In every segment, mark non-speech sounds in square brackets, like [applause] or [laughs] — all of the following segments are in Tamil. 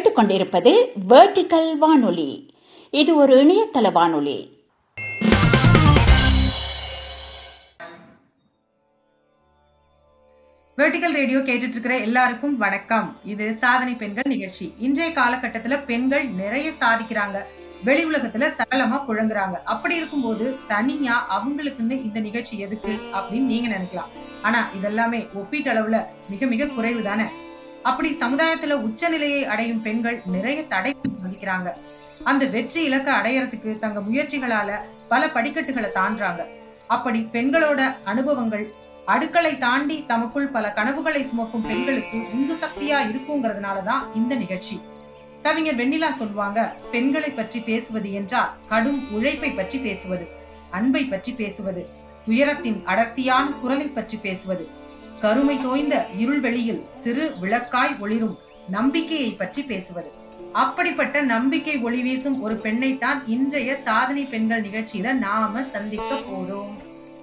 கேட்டுக்கொண்டிருப்பது வேர்டிக்கல் வானொலி. இது ஒரு இணையதள வானொலி. வெர்டிகல் ரேடியோ கேட்டுட்டு இருக்கிற எல்லாருக்கும் வணக்கம். இது சாதனை பெண்கள் நிகழ்ச்சி. இன்றைய காலகட்டத்துல பெண்கள் நிறைய சாதிக்கிறாங்க. வெளி உலகத்துல சரளமா புழங்குறாங்க. அப்படி இருக்கும்போது தனியா அவங்களுக்குன்னு இந்த நிகழ்ச்சி எதுக்கு அப்படின்னு நீங்க நினைக்கலாம். ஆனா இதெல்லாமே ஒப்பீட்டளவுல மிக மிக குறைவு தானே அப்படி சமுதாயத்துல உச்சநிலையை அடையும் பெண்கள் நிறைய தடைகள் சந்திக்கிறாங்க அந்த வெற்றி இலக்கை அடையறதுக்கு தங்க முயற்சிகளால பல படிக்கட்டுகளை தாண்டாங்க அப்படி பெண்களோட அனுபவங்கள் அடுக்களை தாண்டி தமக்குள் பல கனவுகளை சுமக்கும் பெண்களுக்கு உந்து சக்தியா இருக்குங்கிறதுனாலதான் இந்த நிகழ்ச்சி. கவிஞர் வெண்ணிலா சொல்லுவாங்க பெண்களை பற்றி பேசுவது என்றால் கடும் உழைப்பை பற்றி பேசுவது அன்பை பற்றி பேசுவது உயரத்தின் அடர்த்தியான குரலை பற்றி பேசுவது கருமை தோய்ந்த இருள்வெளியில் சிறு விளக்காய் ஒளிரும் நம்பிக்கையை பற்றி பேசுவது. அப்படிப்பட்ட நம்பிக்கை ஒளி வீசும் ஒரு பெண்ணைத்தான் இன்றைய சாதனை பெண்கள் நிகழ்ச்சியில நாம சந்திக்க போறோம்.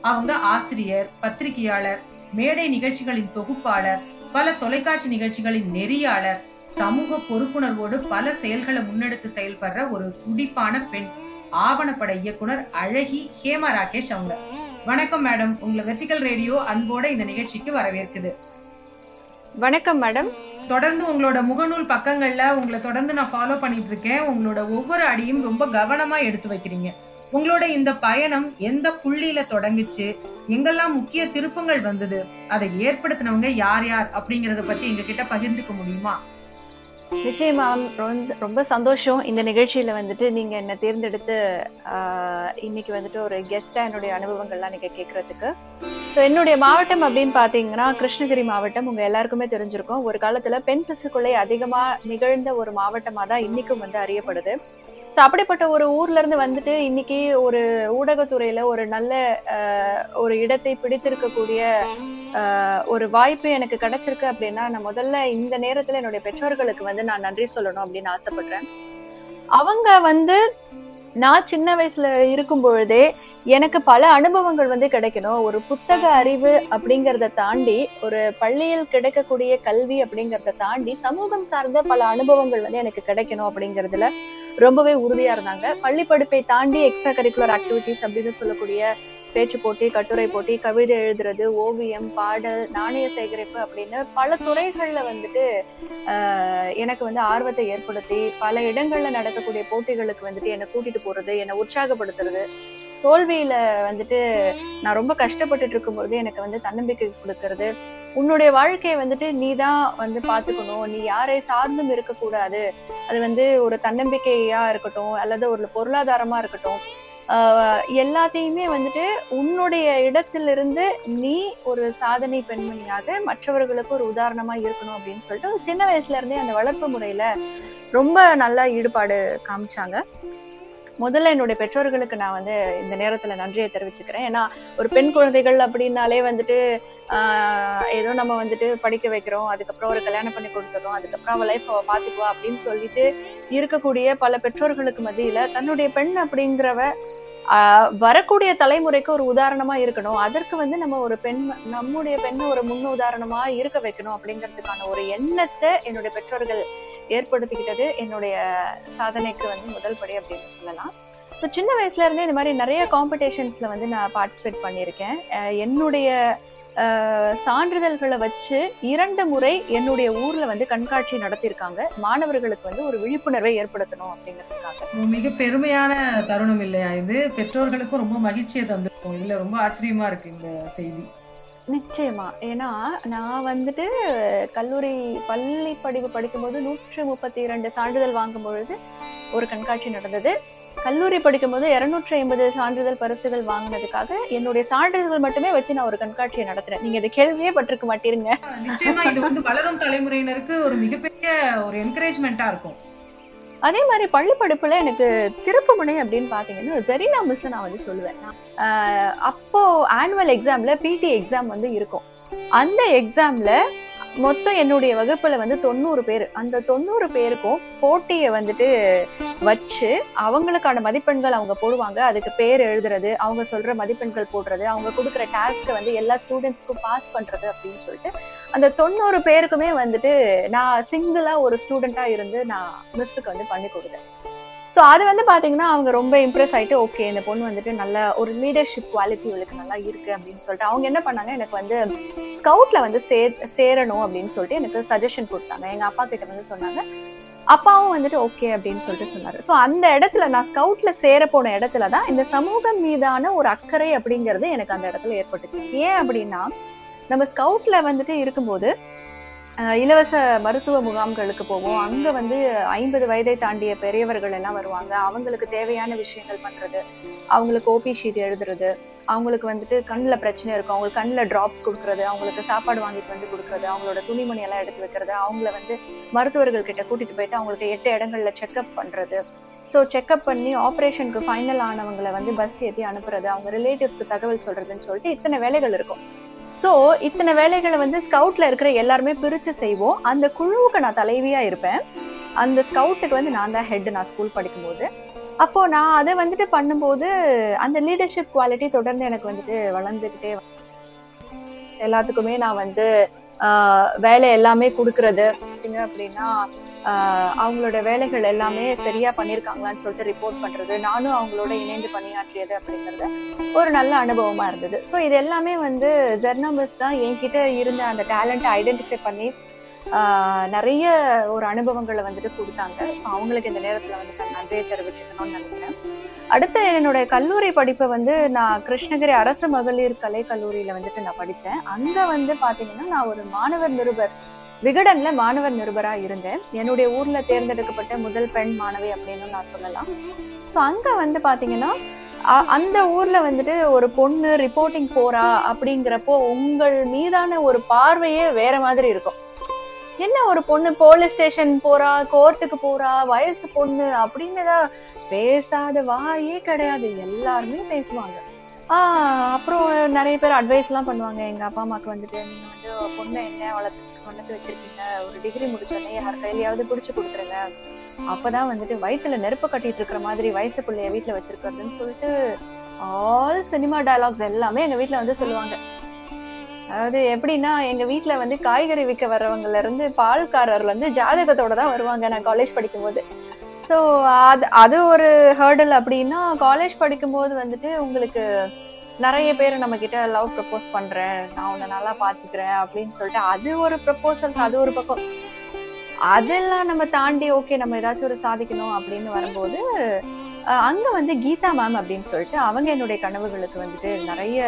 அவங்க ஆசிரியர் பத்திரிகையாளர் மேடை நிகழ்ச்சிகளின் தொகுப்பாளர் பல தொலைக்காட்சி நிகழ்ச்சிகளின் நெறியாளர் சமூக பொறுப்புணர்வோடு பல செயல்களை முன்னெடுத்து செயல்படுற ஒரு துடிப்பான பெண். ஆவணப்பட இயக்குனர் அழகி ஹேமா ராகேஷ் அவங்க. வணக்கம் மேடம். உங்களை வெர்டிகல் ரேடியோ அன்போட இந்த நிகழ்ச்சிக்கு வரவேற்குது. வணக்கம் மேடம். தொடர்ந்து உங்களோட முகநூல் பக்கங்கள்ல உங்களை தொடர்ந்து நான் ஃபாலோ பண்ணிட்டு இருக்கேன் உங்களோட ஒவ்வொரு அடியும் ரொம்ப கவனமா எடுத்து வைக்கிறீங்க. உங்களோட இந்த பயணம் எந்த புள்ளியில தொடங்குச்சு? எங்கெல்லாம் முக்கிய திருப்பங்கள் வந்தது? அதை ஏற்படுத்தினவங்க யார் யார் அப்படிங்கறத பத்தி எங்க கிட்ட பகிர்ந்துக்க முடியுமா? நிச்சயமா ரொம்ப சந்தோஷம். இந்த நிகழ்ச்சியில வந்துட்டு நீங்க என்ன தேர்ந்தெடுத்து ஆஹ், இன்னைக்கு வந்துட்டு ஒரு கெஸ்டா என்னுடைய அனுபவங்கள்லாம் நீங்க கேட்கறதுக்கு ஸோ என்னுடைய மாவட்டம் அப்படின்னு பாத்தீங்கன்னா கிருஷ்ணகிரி மாவட்டம். உங்க எல்லாருக்குமே தெரிஞ்சிருக்கும். ஒரு காலத்துல பெண் சிசுக்குள்ளே அதிகமா நிகழ்ந்த ஒரு மாவட்டமா தான் இன்னைக்கும் வந்து அறியப்படுது. ஸோ அப்படிப்பட்ட ஒரு ஊர்ல இருந்து வந்துட்டு இன்னைக்கு ஒரு ஊடகத்துறையில ஒரு நல்ல ஒரு இடத்தை பிடித்திருக்கக்கூடிய ஆஹ், ஒரு வாய்ப்பு எனக்கு கிடைச்சிருக்கு அப்படின்னா நான் முதல்ல இந்த நேரத்துல என்னுடைய பெற்றோர்களுக்கு வந்து நான் நன்றி சொல்லணும் அப்படின்னு ஆசைப்படுறேன். அவங்க வந்து நான் சின்ன வயசுல இருக்கும் பொழுதே எனக்கு பல அனுபவங்கள் வந்து கிடைக்கணும். ஒரு புத்தக அறிவு அப்படிங்கறத தாண்டி ஒரு பள்ளியில் கிடைக்கக்கூடிய கல்வி அப்படிங்கறத தாண்டி சமூகம் சார்ந்த பல அனுபவங்கள் வந்து எனக்கு கிடைக்கணும் அப்படிங்கறதுல ரொம்பவே உறுதியா இருந்தாங்க. பள்ளி படிப்பை தாண்டி எக்ஸ்ட்ரா கரிக்குலர் ஆக்டிவிட்டிஸ் அப்படின்னு சொல்லக்கூடிய பேச்சு போட்டி கட்டுரை போட்டி கவிதை எழுதுறது ஓவியம் பாடல் நாணய சேகரிப்பு அப்படின்னு பல துறைகள்ல வந்துட்டு ஆஹ், எனக்கு வந்து ஆர்வத்தை ஏற்படுத்தி பல இடங்கள்ல நடக்கக்கூடிய போட்டிகளுக்கு வந்துட்டு என்னை கூட்டிட்டு போறது என்னை உற்சாகப்படுத்துறது. தோல்வியில வந்துட்டு நான் ரொம்ப கஷ்டப்பட்டுட்டு இருக்கும்போது எனக்கு வந்து தன்னம்பிக்கை கொடுக்கறது. உன்னுடைய வாழ்க்கையை வந்துட்டு நீ தான் வந்து பாத்துக்கணும். நீ யாரை சார்ந்தும் இருக்கக்கூடாது. அது வந்து ஒரு தன்னம்பிக்கையா இருக்கட்டும் அல்லது ஒரு பொருளாதாரமா இருக்கட்டும். ஆஹ் எல்லாத்தையுமே வந்துட்டு உன்னுடைய இடத்திலிருந்து நீ ஒரு சாதனை பெண்மணியாக மற்றவர்களுக்கு ஒரு உதாரணமா இருக்கணும் அப்படின்னு சொல்லிட்டு சின்ன வயசுல இருந்தே அந்த வளர்ப்பு முறையில ரொம்ப நல்லா ஈடுபாடு காமிச்சாங்க. முதல்ல என்னுடைய பெற்றோர்களுக்கு நான் வந்து இந்த நேரத்துல நன்றியை தெரிவிச்சுக்கிறேன். ஏன்னா ஒரு பெண் குழந்தைகள் அப்படின்னாலே வந்துட்டு ஆஹ் ஏதோ நம்ம வந்துட்டு படிக்க வைக்கிறோம் அதுக்கப்புறம் ஒரு கல்யாணம் பண்ணி கொடுத்துறோம் அதுக்கப்புறம் அவள் லைஃப் அவ பாத்துக்குவா அப்படின்னு சொல்லிட்டு இருக்கக்கூடிய பல பெற்றோர்களுக்கு மத்தியில தன்னுடைய பெண் அப்படிங்கிறவ ஆஹ் வரக்கூடிய தலைமுறைக்கு ஒரு உதாரணமா இருக்கணும். அதற்கு வந்து நம்ம ஒரு பெண் நம்முடைய பெண்ணை ஒரு முன் உதாரணமா இருக்க வைக்கணும் அப்படிங்கிறதுக்கான ஒரு எண்ணத்தை என்னுடைய பெற்றோர்கள் ஏற்படுத்திக்கிட்டது என்னுடைய சாதனைக்கு வந்து முதல் படி அப்படின்னு சொல்லலாம். ஸோ சின்ன வயசுல இருந்தே இந்த மாதிரி நிறைய காம்படிஷன்ஸ்ல வந்து நான் பார்ட்டிசிபேட் பண்ணியிருக்கேன். என்னுடைய சான்றிதழ்களை வச்சு இரண்டு முறை என்னுடைய ஊர்ல வந்து கண்காட்சி நடத்தியிருக்காங்க. மாணவர்களுக்கு வந்து ஒரு விழிப்புணர்வை ஏற்படுத்தணும் அப்படிங்கிறதுக்காக. மிக பெருமையான தருணம் இல்லையா இது? பெற்றோர்களுக்கும் ரொம்ப மகிழ்ச்சியை தந்திருக்கும். இல்ல ரொம்ப ஆச்சரியமா இருக்கு இந்த செய்தி. நிச்சயமா. ஏன்னா நான் வந்துட்டு கல்லூரி பள்ளி படிப்பு படிக்கும்போது நூற்று முப்பத்தி இரண்டு சான்றிதழ் வாங்கும் பொழுது ஒரு கண்காட்சி நடந்தது. கல்லூரி படிக்கும்போது இருநூற்றி ஐம்பது சான்றிதழ் பரிசுகள் வாங்கினதுக்காக என்னுடைய சான்றிதழ் மட்டுமே வச்சு நான் ஒரு கண்காட்சியை நடத்துறேன் நீங்க இதை கேள்வியே பட்டிருக்க மாட்டீங்க நிச்சயமா இது வந்து வளரும் தலைமுறையினருக்கு ஒரு மிகப்பெரிய ஒரு என்கரேஜ்மெண்டா இருக்கும். அதே மாதிரி பள்ளி படிப்புல எனக்கு திருப்புமுனை அப்படின்னு பாத்தீங்கன்னா ஜெரினா மிஸ் நான் வந்து சொல்லுவேன். ஆஹ் அப்போ ஆனுவல் எக்ஸாம்ல பிடி எக்ஸாம் வந்து இருக்கும். அந்த எக்ஸாம்ல மொத்தம் என்னுடைய வகுப்புல வந்து தொண்ணூறு பேர். அந்த தொண்ணூறு பேருக்கும் போட்டியை வந்துட்டு வச்சு அவங்களுக்கான மதிப்பெண்கள் அவங்க போடுவாங்க. அதுக்கு பேர் எழுதுறது அவங்க சொல்ற மதிப்பெண்கள் போடுறது அவங்க கொடுக்குற டாஸ்க்கை வந்து எல்லா ஸ்டூடெண்ட்ஸ்க்கும் பாஸ் பண்றது அப்படின்னு சொல்லிட்டு அந்த தொண்ணூறு பேருக்குமே வந்துட்டு நான் சிங்கிளா ஒரு ஸ்டூடெண்டா இருந்து நான் மிஸ்ஸுக்கு வந்து பண்ணி கொடுத்தேன். ஸோ அது வந்து பார்த்தீங்கன்னா அவங்க ரொம்ப இம்ப்ரெஸ் ஆயிட்டு ஓகே இந்த பொண்ணு வந்துட்டு நல்ல ஒரு லீடர்ஷிப் குவாலிட்டி இவளுக்கு நல்லா இருக்கு அப்படின்னு சொல்லிட்டு அவங்க என்ன பண்ணாங்க எனக்கு வந்து ஸ்கவுட்ல வந்து சே சேரணும் அப்படின்னு சொல்லிட்டு எனக்கு சஜஷன் கொடுத்தாங்க. எங்க அப்பா கிட்ட வந்து சொன்னாங்க. அப்பாவும் வந்துட்டு ஓகே அப்படின்னு சொல்லிட்டு சொன்னாரு. ஸோ அந்த இடத்துல நான் ஸ்கவுட்ல சேர போன இடத்துல தான் இந்த சமூகம் மீதான ஒரு அக்கறை அப்படிங்கிறது எனக்கு அந்த இடத்துல ஏற்பட்டுச்சு. ஏன் அப்படின்னா நம்ம ஸ்கவுட்ல வந்துட்டு இருக்கும்போது இலவச மருத்துவ முகாம்களுக்கு போவோம். அங்க வந்து ஐம்பது வயதை தாண்டிய பெரியவர்கள் எல்லாம் வருவாங்க. அவங்களுக்கு தேவையான விஷயங்கள் பண்றது அவங்களுக்கு ஓபி ஷீட் எழுதுறது அவங்களுக்கு வந்துட்டு கண்ணில் பிரச்சனை இருக்கும். அவங்களுக்கு கண்ணில் ட்ராப்ஸ் கொடுக்கறது அவங்களுக்கு சாப்பாடு வாங்கிட்டு வந்து கொடுக்கறது அவங்களோட துணிமணி எல்லாம் எடுத்து வைக்கிறது அவங்கள வந்து மருத்துவர்கள் கிட்ட கூட்டிட்டு போயிட்டு அவங்களுக்கு எட்டு இடங்கள்ல செக்அப் பண்றது. ஸோ செக்அப் பண்ணி ஆப்ரேஷனுக்கு ஃபைனல் ஆனவங்களை வந்து பஸ் ஏற்றி அனுப்புறது அவங்க ரிலேட்டிவ்ஸ்க்கு தகவல் சொல்றதுன்னு சொல்லிட்டு இத்தனை வேலைகள் இருக்கும். ஸோ இத்தனை வேலைகளை வந்து ஸ்கவுட்ல இருக்கிற எல்லாருமே பிரிச்சு செய்வோம். அந்த குழுவுக்கு நான் தலைவியா இருப்பேன். அந்த ஸ்கவுட்டுக்கு வந்து நான் தான் ஹெட் நான் ஸ்கூல் படிக்கும்போது. அப்போ நான் அதை வந்துட்டு பண்ணும்போது அந்த லீடர்ஷிப் குவாலிட்டி தொடர்ந்து எனக்கு வந்துட்டு வளர்ந்துக்கிட்டே எல்லாத்துக்குமே நான் வந்து வேலை எல்லாமே கொடுக்கறது. அப்படின்னா அவங்களோட வேலைகள் எல்லாமே சரியா பண்ணியிருக்காங்களான்னு சொல்லிட்டு ரிப்போர்ட் பண்றது நானும் அவங்களோட இணைந்து பணியாற்றியது அப்படிங்கிறது ஒரு நல்ல அனுபவமா இருந்தது. ஸோ இது எல்லாமே வந்து ஜெர்னமிஸ் தான் என்கிட்ட இருந்த அந்த டேலண்ட்டை ஐடென்டிஃபை பண்ணி நிறைய ஒரு அனுபவங்களை வந்துட்டு கொடுத்தாங்க. ஸோ அவங்களுக்கு இந்த நேரத்துல வந்து நன்றியை தெரிவிச்சுக்கணும்னு நினைக்கிறேன். அடுத்து என்னுடைய கல்லூரி படிப்பை வந்து நான் கிருஷ்ணகிரி அரசு மகளிர் கலை கல்லூரியில வந்துட்டு நான் படித்தேன் அங்க வந்து பாத்தீங்கன்னா நான் ஒரு மாணவர் நிருபர் விகடன்ல மாணவர் நிருபரா இருந்தேன் என்னுடைய ஊர்ல தேர்ந்தெடுக்கப்பட்ட முதல் பெண் மாணவி அப்படின்னு நான் சொல்லலாம். ஸோ அங்க வந்து பாத்தீங்கன்னா அ- அந்த ஊர்ல வந்துட்டு ஒரு பொண்ணு ரிப்போர்ட்டிங் போறா அப்படிங்கிறப்போ உங்கள் மீதான ஒரு பார்வையே வேற மாதிரி இருக்கும். என்ன ஒரு பொண்ணு போலீஸ் ஸ்டேஷன் போறா கோர்ட்டுக்கு போறா வயசு பொண்ணு அப்படின்னு தான் பேசாத வாயே கிடையாது. எல்லாருமே பேசுவாங்க. அப்புறம் நிறைய பேர் அட்வைஸ் எல்லாம் பண்ணுவாங்க. எங்க அப்பா அம்மாக்கு வந்துட்டு நீங்க வந்து பொண்ணு என்ன வளர்த்து கொண்டு வச்சிருக்கீங்க? ஒரு டிகிரி முடிச்சோடனே யார் கையிலயாவது புடிச்சு கொடுத்துருங்க. அப்பதான் வந்துட்டு வயித்துல நெருப்பு கட்டிட்டு இருக்கிற மாதிரி வயசு பிள்ளைய வீட்டுல வச்சிருக்கிறதுன்னு சொல்லிட்டு ஆல் சினிமா டயலாக்ஸ் எல்லாமே எங்க வீட்டுல வந்து சொல்லுவாங்க. அதாவது எப்படின்னா எங்க வீட்டுல வந்து காய்கறி விற்க வர்றவங்கல இருந்து பால்காரர்ல இருந்து ஜாதகத்தோட தான் வருவாங்க. நான் காலேஜ் படிக்கும்போது. ஸோ அது அது ஒரு ஹேர்டில் அப்படின்னா காலேஜ் படிக்கும்போது வந்துட்டு உங்களுக்கு நிறைய பேர் நம்ம கிட்ட லவ் ப்ரப்போஸ் பண்றேன் நான் உன்னை நல்லா பாத்துக்கிறேன் அப்படின்னு சொல்லிட்டு அது ஒரு ப்ரப்போசல் அது ஒரு பக்கம். அதெல்லாம் நம்ம தாண்டி ஓகே நம்ம ஏதாச்சும் ஒரு சாதிக்கணும் அப்படின்னு வரும்போது அங்க வந்து கீதா மேம் அப்படின்னு சொல்லிட்டு அவங்க என்னுடைய கனவுகளுக்கு வந்துட்டு நிறைய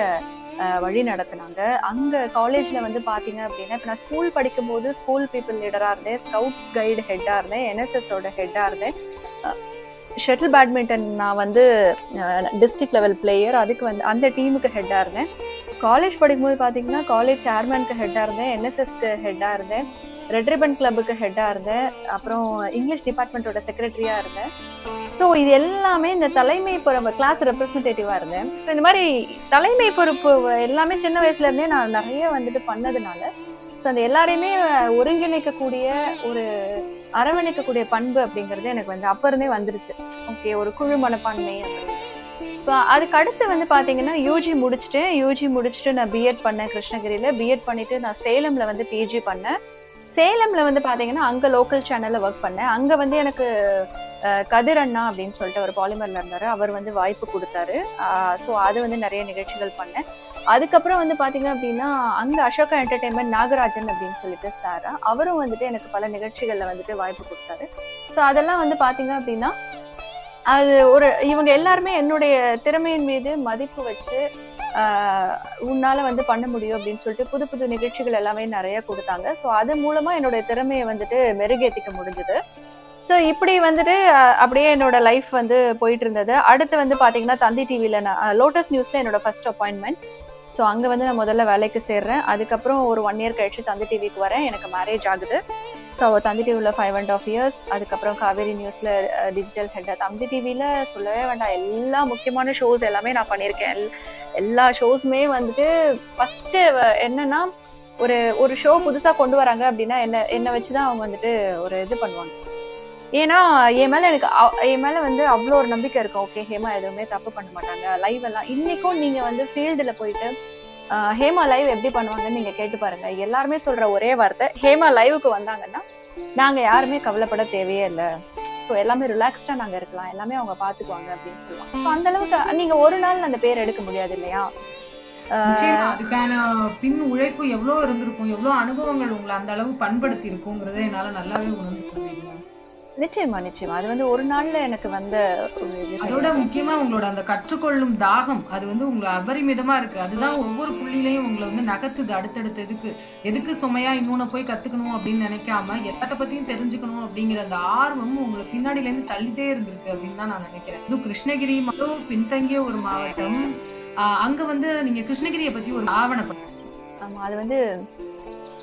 வழி நடத்தினாங்க. அங்க காலேஜ்ல வந்து பாத்தீங்க அப்படின்னா இப்ப நான் ஸ்கூல் படிக்கும்போது ஸ்கூல் பீப்புள் லீடரா இருந்தேன் ஸ்கவுட் கைடு ஹெட்டா இருந்தேன் என்எஸ்எஸோட ஹெட்டாக ஹெட்டா இருந்தேன். ஷட்டில் பேட்மிண்டன் நான் வந்து டிஸ்ட்ரிக்ட் லெவல் பிளேயர் அதுக்கு வந்து அந்த டீமுக்கு ஹெட்டாக இருந்தேன். காலேஜ் படிக்கும்போது பார்த்தீங்கன்னா காலேஜ் சேர்மனுக்கு ஹெட்டாக இருந்தேன் என்எஸ்எஸ்க்கு ஹெட்டாக இருந்தேன். ரெட் ரிபன் கிளப்புக்கு ஹெட்டாக இருந்தேன் அப்புறம் இங்கிலீஷ் டிபார்ட்மெண்ட்டோட செக்ரட்டரியாக இருந்தேன் ஸோ இது எல்லாமே இந்த தலைமை பொறுப்பு கிளாஸ் ரெப்ரஸன்டேட்டிவாக இருந்தேன் இந்த மாதிரி தலைமை பொறுப்பு எல்லாமே சின்ன வயசுலேருந்தே நான் நிறைய வந்துட்டு பண்ணதுனால ஸோ அந்த எல்லாரையுமே ஒருங்கிணைக்கக்கூடிய ஒரு அரவணைக்கக்கூடிய பண்பு அப்படிங்கிறது எனக்கு வந்து அப்ப இருந்தே வந்துருச்சு. ஓகே ஒரு குழு மனப்பான்மை இப்போ அதுக்கு அடுத்து வந்து பார்த்தீங்கன்னா யூஜி முடிச்சுட்டு யூஜி முடிச்சுட்டு நான் பிஎட் பண்ணேன் கிருஷ்ணகிரியில். பிஎட் பண்ணிவிட்டு நான் சேலமில் வந்து பிஜி பண்ணேன். சேலம்ல வந்து பாத்தீங்கன்னா அங்க லோக்கல் சேனல்ல ஒர்க் பண்ணேன். அங்க வந்து எனக்கு அஹ், கதிர் அண்ணா அப்படின்னு சொல்லிட்டு ஒரு பாலிமர்ல இருந்தாரு. அவர் வந்து வாய்ப்பு கொடுத்தாரு. ஸோ அது வந்து நிறைய நிகழ்ச்சிகள் பண்ணேன். அதுக்கப்புறம் வந்து பாத்தீங்க அப்படின்னா அங்க அசோகா என்டர்டைன்மெண்ட் நாகராஜன் அப்படின்னு சொல்லிட்டு சாரா அவரும் வந்துட்டு எனக்கு பல நிகழ்ச்சிகள்ல வந்துட்டு வாய்ப்பு கொடுத்தாரு. ஸோ அதெல்லாம் வந்து பாத்தீங்க அப்படின்னா அது ஒரு இவங்க எல்லாருமே என்னுடைய திறமையின் மீது மதிப்பு வச்சு உன்னால வந்து பண்ண முடியும் அப்படின்னு சொல்லிட்டு புது புது நிகழ்ச்சிகள் எல்லாமே நிறைய கொடுத்தாங்க. ஸோ அது மூலமா என்னுடைய திறமையை வந்துட்டு மெருகேற்றிக்க முடிஞ்சது. ஸோ இப்படி வந்துட்டு அப்படியே என்னோட லைஃப் வந்து போயிட்டு இருந்தது. அடுத்து வந்து பாத்தீங்கன்னா தந்தி டிவியில நான் லோட்டஸ் நியூஸ்ல என்னோட ஃபர்ஸ்ட் அப்பாயின்மெண்ட் ஸோ அங்கே வந்து நான் முதல்ல வேலைக்கு சேர்றேன். அதுக்கப்புறம் ஒரு ஒன் இயர் கழிச்சு தந்தி டிவிக்கு வரேன். எனக்கு மேரேஜ் ஆகுது. ஸோ தந்தி டிவியில் ஃபைவ் அண்ட் ஆஃப் இயர்ஸ் அதுக்கப்புறம் காவேரி நியூஸில் டிஜிட்டல் ஹெட் தந்தி டிவியில் சொல்லவே வேண்டாம். எல்லா முக்கியமான ஷோஸ் எல்லாமே நான் பண்ணியிருக்கேன். எல்- எல்லா ஷோஸுமே வந்துட்டு ஃபஸ்ட்டு என்னன்னா ஒரு ஒரு ஷோ புதுசாக கொண்டு வராங்க அப்படின்னா என்ன என்னை வச்சு தான் அவங்க வந்துட்டு ஒரு இது பண்ணுவாங்க. ஏன்னா என் மேல எனக்கு என் மேல வந்து அவ்வளோ ஒரு நம்பிக்கை இருக்கும். ஓகே ஹேமா எதுவுமே தப்பு பண்ண மாட்டாங்க. லைவ் எல்லாம் இன்னைக்கும் நீங்க வந்து ஃபீல்டுல போயிட்டு ஹேமா லைவ் எப்படி பண்ணுவாங்கன்னு நீங்க கேட்டு பாருங்க. எல்லாருமே சொல்ற ஒரே வார்த்தை ஹேமா லைவுக்கு வந்தாங்கன்னா நாங்க யாருமே கவலைப்பட தேவையே இல்லை. ஸோ எல்லாமே ரிலாக்ஸ்டா நாங்க இருக்கலாம். எல்லாமே அவங்க பாத்துக்குவாங்க அப்படின்னு சொல்லுவாங்க. ஸோ அந்த அளவுக்கு நீங்க ஒரு நாள் அந்த பேர் எடுக்க முடியாது இல்லையா? அதுக்கான பின் உழைப்பு எவ்வளவு இருந்திருக்கும் எவ்வளவு அனுபவங்கள் உங்களை அந்த அளவு பண்படுத்தி இருக்குங்கிறத என்னால நல்லாவே உணர்ந்து நிச்சயமா நிச்சயமா. அது வந்து ஒரு நாள்ல எனக்கு வந்த அதோட முக்கியமா உங்களோட அந்த கற்றுக்கொள்ளும் தாகம் அது வந்து உங்களை அபரிமிதமா இருக்கு. அதுதான் ஒவ்வொரு புள்ளியிலையும் உங்களை வந்து நகர்த்துது அடுத்தடுத்த. இதுக்கு எதுக்கு சுமையா இன்னொன்னு போய் கத்துக்கணும் அப்படின்னு நினைக்காம எல்லாத்த பத்தியும் தெரிஞ்சுக்கணும் அப்படிங்கிற அந்த ஆர்வம் உங்களை பின்னாடில இருந்து தள்ளிட்டே இருந்திருக்கு அப்படின்னு தான் நான் நினைக்கிறேன். இது கிருஷ்ணகிரி மட்டும் பின்தங்கிய ஒரு மாவட்டம். அங்க வந்து நீங்க கிருஷ்ணகிரியை பத்தி ஒரு ஆவணப்படம் ஆமா அது வந்து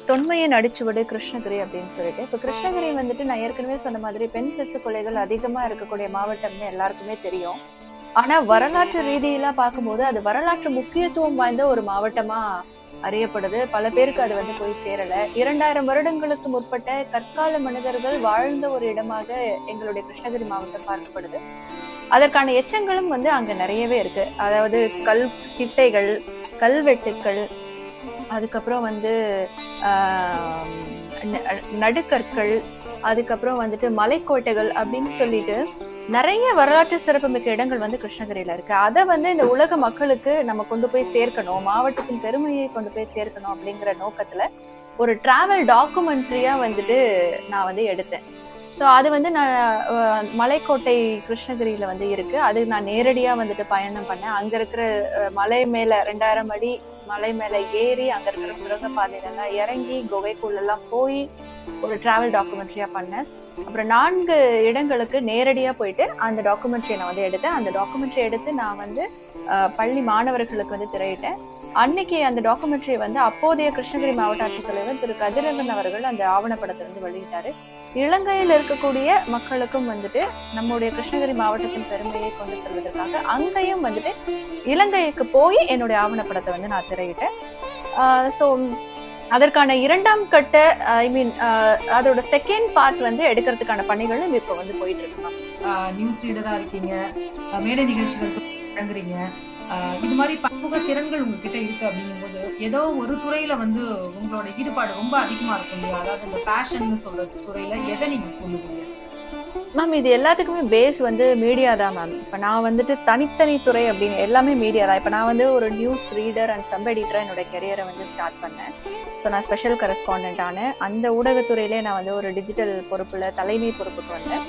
தொன்மையை நடிச்சுவிடு கிருஷ்ணகிரி அப்படின்னு சொல்லிட்டு. இப்போ கிருஷ்ணகிரி வந்துட்டு நான் ஏற்கனவே சொன்ன மாதிரி பெண் சிசு கொலைகள் அதிகமா இருக்கக்கூடிய மாவட்டம்னு எல்லாருக்குமே தெரியும். ஆனா வரலாற்று ரீதியெல்லாம் பார்க்கும்போது அது வரலாற்று முக்கியத்துவம் வாய்ந்த ஒரு மாவட்டமா அறியப்படுது. பல பேருக்கு அது வந்து போய் சேரல. இரண்டாயிரம் வருடங்களுக்கு முற்பட்ட கற்கால மனிதர்கள் வாழ்ந்த ஒரு இடமாக எங்களுடைய கிருஷ்ணகிரி மாவட்டம் பார்க்கப்படுது. அதற்கான எச்சங்களும் வந்து அங்க நிறையவே இருக்கு. அதாவது கல் கிட்டைகள் கல்வெட்டுக்கள் அதுக்கப்புறம் வந்து நடுக்கற்கள் அதுக்கப்புறம் வந்துட்டு மலைக்கோட்டைகள் அப்படின்னு சொல்லிட்டு நிறைய வரலாற்று சிறப்புமிக்க இடங்கள் வந்து கிருஷ்ணகிரியில இருக்கு. அதை வந்து இந்த உலக மக்களுக்கு நம்ம கொண்டு போய் சேர்க்கணும் மாவட்டத்தின் பெருமையை கொண்டு போய் சேர்க்கணும் அப்படிங்கிற நோக்கத்துல ஒரு டிராவல் டாக்குமெண்ட்ரியா வந்துட்டு நான் வந்து எடுத்தேன். ஸோ அது வந்து நான் மலைக்கோட்டை கிருஷ்ணகிரியில வந்து இருக்கு. அது நான் நேரடியா வந்துட்டு பயணம் பண்ணேன். அங்க இருக்கிற மலை மேல ரெண்டாயிரம் அடி மலை மேலே ஏறி அங்க இருக்கிற சுரங்கப்பாதையில பாதையிலலாம் இறங்கி குகைக்குள்ளெல்லாம் போய் ஒரு டிராவல் டாக்குமெண்ட்ரியாக பண்ணேன். அப்புறம் நான்கு இடங்களுக்கு நேரடியாக போயிட்டு அந்த டாக்குமெண்ட்ரியை நான் வந்து எடுத்தேன். அந்த டாக்குமெண்ட்ரி எடுத்து நான் வந்து பள்ளி மாணவர்களுக்கு வந்து திரையிட்டேன். அன்னைக்கு அந்த டாக்குமெண்ட்ரியை வந்து அப்போதைய கிருஷ்ணகிரி மாவட்ட ஆட்சித்தலைவர் திரு கதிரவன் அவர்கள் அந்த ஆவணப்படத்தை வந்து வெளியிட்டாரு. இலங்கையில் இருக்கக்கூடிய மக்களுக்கும் வந்துட்டு நம்முடைய கிருஷ்ணகிரி மாவட்டத்தின் பெருமையை கொண்டு செல்வதற்காக அங்கேயும் வந்துட்டு இலங்கைக்கு போய் என்னுடைய ஆவணப்படத்தை வந்து நான் திரையிட்டேன். ஸோ அதற்கான இரண்டாம் கட்ட ஐ மீன் அதோட செகண்ட் பார்ட் வந்து எடுக்கிறதுக்கான பணிகளும் இப்போ வந்து போயிட்டு இருக்கு நியூஸ் ரீடரா இருக்கீங்க. மேடை நிகழ்ச்சிகள் வழங்குறீங்க இது மாதிரி பன்முக திறன்கள் உங்ககிட்ட இருக்கு அப்படிங்கும்போது ஏதோ ஒரு துறையில வந்து உங்களோட ஈடுபாடு ரொம்ப அதிகமா இருக்கும் இல்லையா? அதாவது இந்த பேஷன் சொல்ற துறையில எதை நீங்க சொல்லுவீங்க? மேம் இது எல்லாத்துக்குமே பேஸ் வந்து மீடியா தான் மேம் இப்போ நான் வந்துட்டு தனித்தனி துறை அப்படின்னு எல்லாமே மீடியா தான். இப்போ நான் வந்து ஒரு நியூஸ் ரீடர் அண்ட் சப் எடிட்டராக என்னோட கெரியரை வந்து ஸ்டார்ட் பண்ணேன். ஸோ நான் ஸ்பெஷல் கரஸ்பாண்டன்ட் ஆனேன். அந்த ஊடகத்துறையிலே நான் வந்து ஒரு டிஜிட்டல் பொறுப்பில் தலைமை பொறுப்புக்கு வந்தேன்.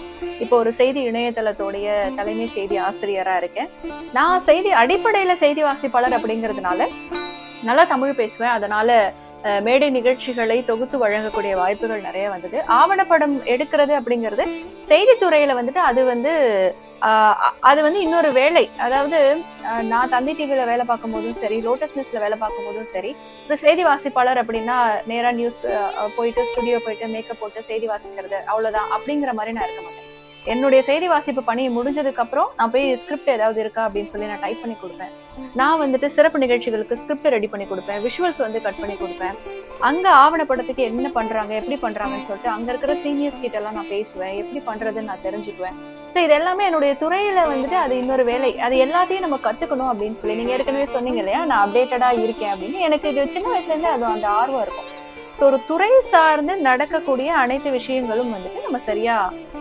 இப்போ ஒரு செய்தி இணையதளத்துடைய தலைமை செய்தி ஆசிரியராக இருக்கேன். நான் செய்தி அடிப்படையில் செய்தி வாசிப்பாளர் அப்படிங்கிறதுனால நல்லா தமிழ் பேசுவேன். அதனால மேடை நிகழ்ச்சிகளை தொகுத்து வழங்கக்கூடிய வாய்ப்புகள் நிறைய வந்தது. ஆவணப்படம் எடுக்கிறது அப்படிங்கிறது செய்தித்துறையில வந்துட்டு அது வந்து ஆஹ் அது வந்து இன்னொரு வேலை. அதாவது நான் தந்தி டிவியில வேலை பார்க்கும் போதும் சரி லோட்டஸ் நியூஸ்ல வேலை பார்க்கும் போதும் சரி ஒரு செய்தி வாசிப்பாளர் அப்படின்னா நேரா நியூஸ் போயிட்டு ஸ்டுடியோ போயிட்டு மேக்கப் போட்டு செய்தி வாசிக்கிறது அவ்வளவுதான். அப்படிங்கிற மாதிரி நான் இருக்க மாட்டேன். என்னுடைய செய்தி வாசிப்பு பணி முடிஞ்சதுக்கு அப்புறம் நான் போய் ஸ்கிரிப்ட் ஏதாவது இருக்கா அப்படின்னு சொல்லி நான் டைப் பண்ணி கொடுப்பேன். நான் வந்துட்டு சிறப்பு நிகழ்ச்சிகளுக்கு ஸ்கிரிப்ட் ரெடி பண்ணி கொடுப்பேன். விஷுவல்ஸ் வந்து கட் பண்ணி கொடுப்பேன். அங்க ஆவணப்படத்துக்கு என்ன பண்றாங்க எப்படி பண்றாங்கன்னு சொல்லிட்டு அங்க இருக்கிற சீனியர்ஸ் கிட்ட எல்லாம் நான் பேசுவேன். எப்படி பண்றதுன்னு நான் தெரிஞ்சுக்குவேன். ஸோ இது எல்லாமே என்னுடைய துறையில வந்துட்டு அது இன்னொரு வேலை. அது எல்லாத்தையும் நம்ம கத்துக்கணும் அப்படின்னு சொல்லி நீங்க ஏற்கனவே சொன்னீங்க இல்லையா? நான் அப்டேட்டடா இருக்கேன் அப்படின்னு எனக்கு இது சின்ன வயசுல இருந்து அது அந்த ஆர்வம் இருக்கும். ஸோ ஒரு துறை சார்ந்து நடக்கக்கூடிய அனைத்து விஷயங்களும் வந்துட்டு நம்ம சரியா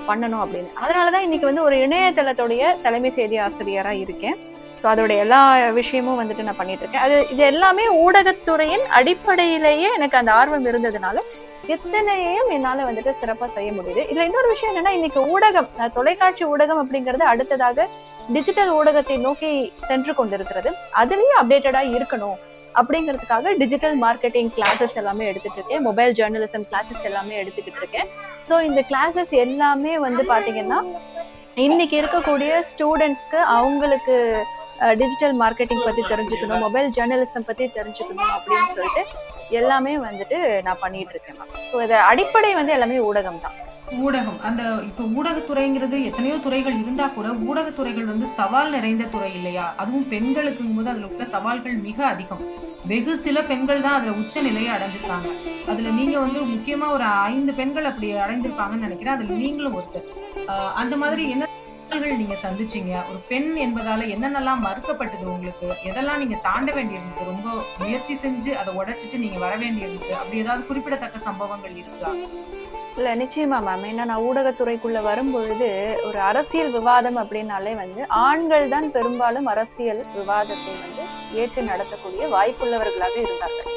பண்ணணும் அப்படின்னு. அதனாலதான் இன்னைக்கு வந்து ஒரு இணையதளத்துடைய தலைமை செய்தி ஆசிரியரா இருக்கேன். ஸோ அதோட எல்லா விஷயமும் வந்துட்டு நான் பண்ணிட்டு இருக்கேன். அது இது எல்லாமே ஊடகத்துறையின் அடிப்படையிலேயே எனக்கு அந்த ஆர்வம் இருந்ததுனால எத்தனையும் என்னால வந்துட்டு சிறப்பா செய்ய முடியுது. இதுல இன்னொரு விஷயம் என்னன்னா இன்னைக்கு ஊடகம் தொலைக்காட்சி ஊடகம் அப்படிங்கிறது அடுத்ததாக டிஜிட்டல் ஊடகத்தை நோக்கி சென்று கொண்டிருக்கிறது. அதுலயும் அப்டேட்டடா இருக்கணும். அப்படிங்கிறதுக்காக டிஜிட்டல் மார்க்கெட்டிங் கிளாஸஸ் எல்லாமே எடுத்துட்டு இருக்கேன். மொபைல் ஜேர்னலிசம் கிளாஸஸ் எல்லாமே எடுத்துக்கிட்டு இருக்கேன். ஸோ இந்த கிளாஸஸ் எல்லாமே வந்து பார்த்தீங்கன்னா இன்னைக்கு இருக்கக்கூடிய ஸ்டூடெண்ட்ஸ்க்கு அவங்களுக்கு டிஜிட்டல் மார்க்கெட்டிங் பத்தி தெரிஞ்சுக்கணும் மொபைல் ஜேர்னலிசம் பத்தி தெரிஞ்சுக்கணும் அப்படின்னு சொல்லிட்டு எல்லாமே வந்துட்டு நான் பண்ணிட்டு இருக்கேன். ஸோ இதை அடிப்படை வந்து எல்லாமே ஊடகம் தான் ஊடகம். அந்த இப்போ ஊடகத்துறைங்கிறது எத்தனையோ துறைகள் இருந்தா கூட ஊடகத்துறைகள் வந்து சவால் நிறைந்த துறை இல்லையா? அதுவும் பெண்களுக்கும் போது அதுல உள்ள சவால்கள் மிக அதிகம். வெகு சில பெண்கள் தான் அதுல உச்ச நிலையை அடைஞ்சிருக்காங்க. அதுல நீங்க வந்து முக்கியமா ஒரு ஐந்து பெண்கள் அப்படி அடைந்திருப்பாங்கன்னு நினைக்கிறேன். அதுல நீங்களும் ஒருத்தர். ஆஹ் அந்த மாதிரி என்ன சவால்கள் நீங்க சந்திச்சீங்க? ஒரு பெண் என்பதால என்னென்னலாம் மறுக்கப்பட்டது உங்களுக்கு? எதெல்லாம் நீங்க தாண்ட வேண்டியிருந்தது ரொம்ப முயற்சி செஞ்சு அதை உடைச்சிட்டு நீங்க வர வேண்டியிருந்தது அப்படி ஏதாவது குறிப்பிடத்தக்க சம்பவங்கள் இருக்கா? இல்ல நிச்சயமா மேம் ஏன்னா நான் ஊடகத்துறைக்குள்ள வரும்பொழுது ஒரு அரசியல் விவாதம் அப்படின்னாலே வந்து ஆண்கள் தான் பெரும்பாலும் அரசியல் விவாதத்தை வந்து ஏற்று நடத்தக்கூடிய வாய்ப்புள்ளவர்களாக இருந்தார்கள்.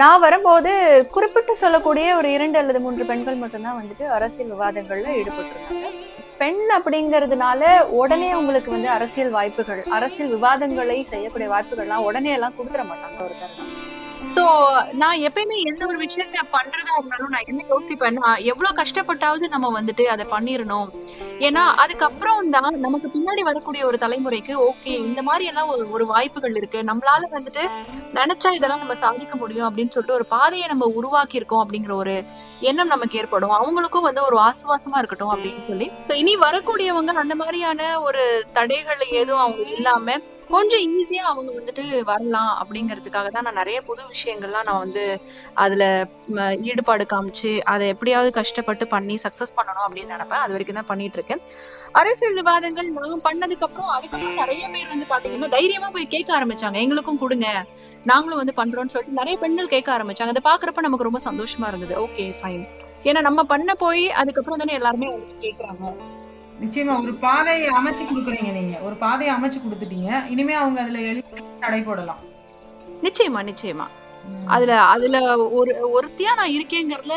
நான் வரும்போது குறிப்பிட்டு சொல்லக்கூடிய ஒரு இரண்டு அல்லது மூன்று பெண்கள் மட்டும்தான் வந்துட்டு அரசியல் விவாதங்கள்ல ஈடுபட்டிருந்தாங்க. பெண் அப்படிங்கிறதுனால உடனே உங்களுக்கு வந்து அரசியல் வாய்ப்புகள் அரசியல் விவாதங்களை செய்யக்கூடிய வாய்ப்புகள்லாம் உடனே எல்லாம் கொடுத்துட மாட்டாங்க. ஒருத்தர் சோ நான் எப்பயுமே எந்த ஒரு விஷயத்த பண்றதா இருந்தாலும் நான் என்ன யோசிப்பேன் எவ்வளவு கஷ்டப்பட்டாவது நம்ம வந்துட்டு அதை பண்ணிடணும் ஏன்னா அதுக்கப்புறம் தான் நமக்கு பின்னாடி வரக்கூடிய ஒரு தலைமுறைக்கு ஓகே இந்த மாதிரி எல்லாம் ஒரு ஒரு வாய்ப்புகள் இருக்கு. நம்மளால வந்துட்டு நினைச்சா இதெல்லாம் நம்ம சாதிக்க முடியும் அப்படின்னு சொல்லிட்டு ஒரு பாதையை நம்ம உருவாக்கி இருக்கோம் அப்படிங்கிற ஒரு எண்ணம் நமக்கு ஏற்படும். அவங்களுக்கும் வந்து ஒரு ஆசுவாசமா இருக்கட்டும் அப்படின்னு சொல்லி. சோ இனி வரக்கூடியவங்க அந்த மாதிரியான ஒரு தடைகள் எதுவும் அவங்க இல்லாம கொஞ்சம் ஈஸியா அவங்க வந்துட்டு வரலாம் அப்படிங்கிறதுக்காக தான் நான் நிறைய புது விஷயங்கள்லாம் நான் வந்து அதுல ஈடுபாடு காமிச்சு அதை எப்படியாவது கஷ்டப்பட்டு பண்ணி சக்சஸ் பண்ணணும் அப்படின்னு நினைப்பேன். அது வரைக்கும் தான் பண்ணிட்டு இருக்கேன். அரசியல் விவாதங்கள் நான் பண்ணதுக்கு அப்புறம் அதுக்கப்புறம் நிறைய பேர் வந்து பாத்தீங்கன்னா தைரியமா போய் கேட்க ஆரம்பிச்சாங்க. எங்களுக்கும் கொடுங்க நாங்களும் வந்து பண்றோம்னு சொல்லிட்டு நிறைய பெண்கள் கேட்க ஆரம்பிச்சாங்க. அதை பாக்குறப்ப நமக்கு ரொம்ப சந்தோஷமா இருந்தது. ஓகே ஃபைன் ஏன்னா நம்ம பண்ண போய் அதுக்கப்புறம் தானே எல்லாருமே வந்து கேக்குறாங்க. நிச்சயமா ஒரு பாதையை அமைச்சு கொடுக்குறீங்க நீங்க. ஒரு பாதையை அமைச்சு கொடுத்துட்டீங்க. இனிமே அவங்க அதுல எளிதில் தடை போடலாம். நிச்சயமா நிச்சயமா. அதுல அதுல ஒரு ஒருத்தியா நான் இருக்கேங்கிறதுல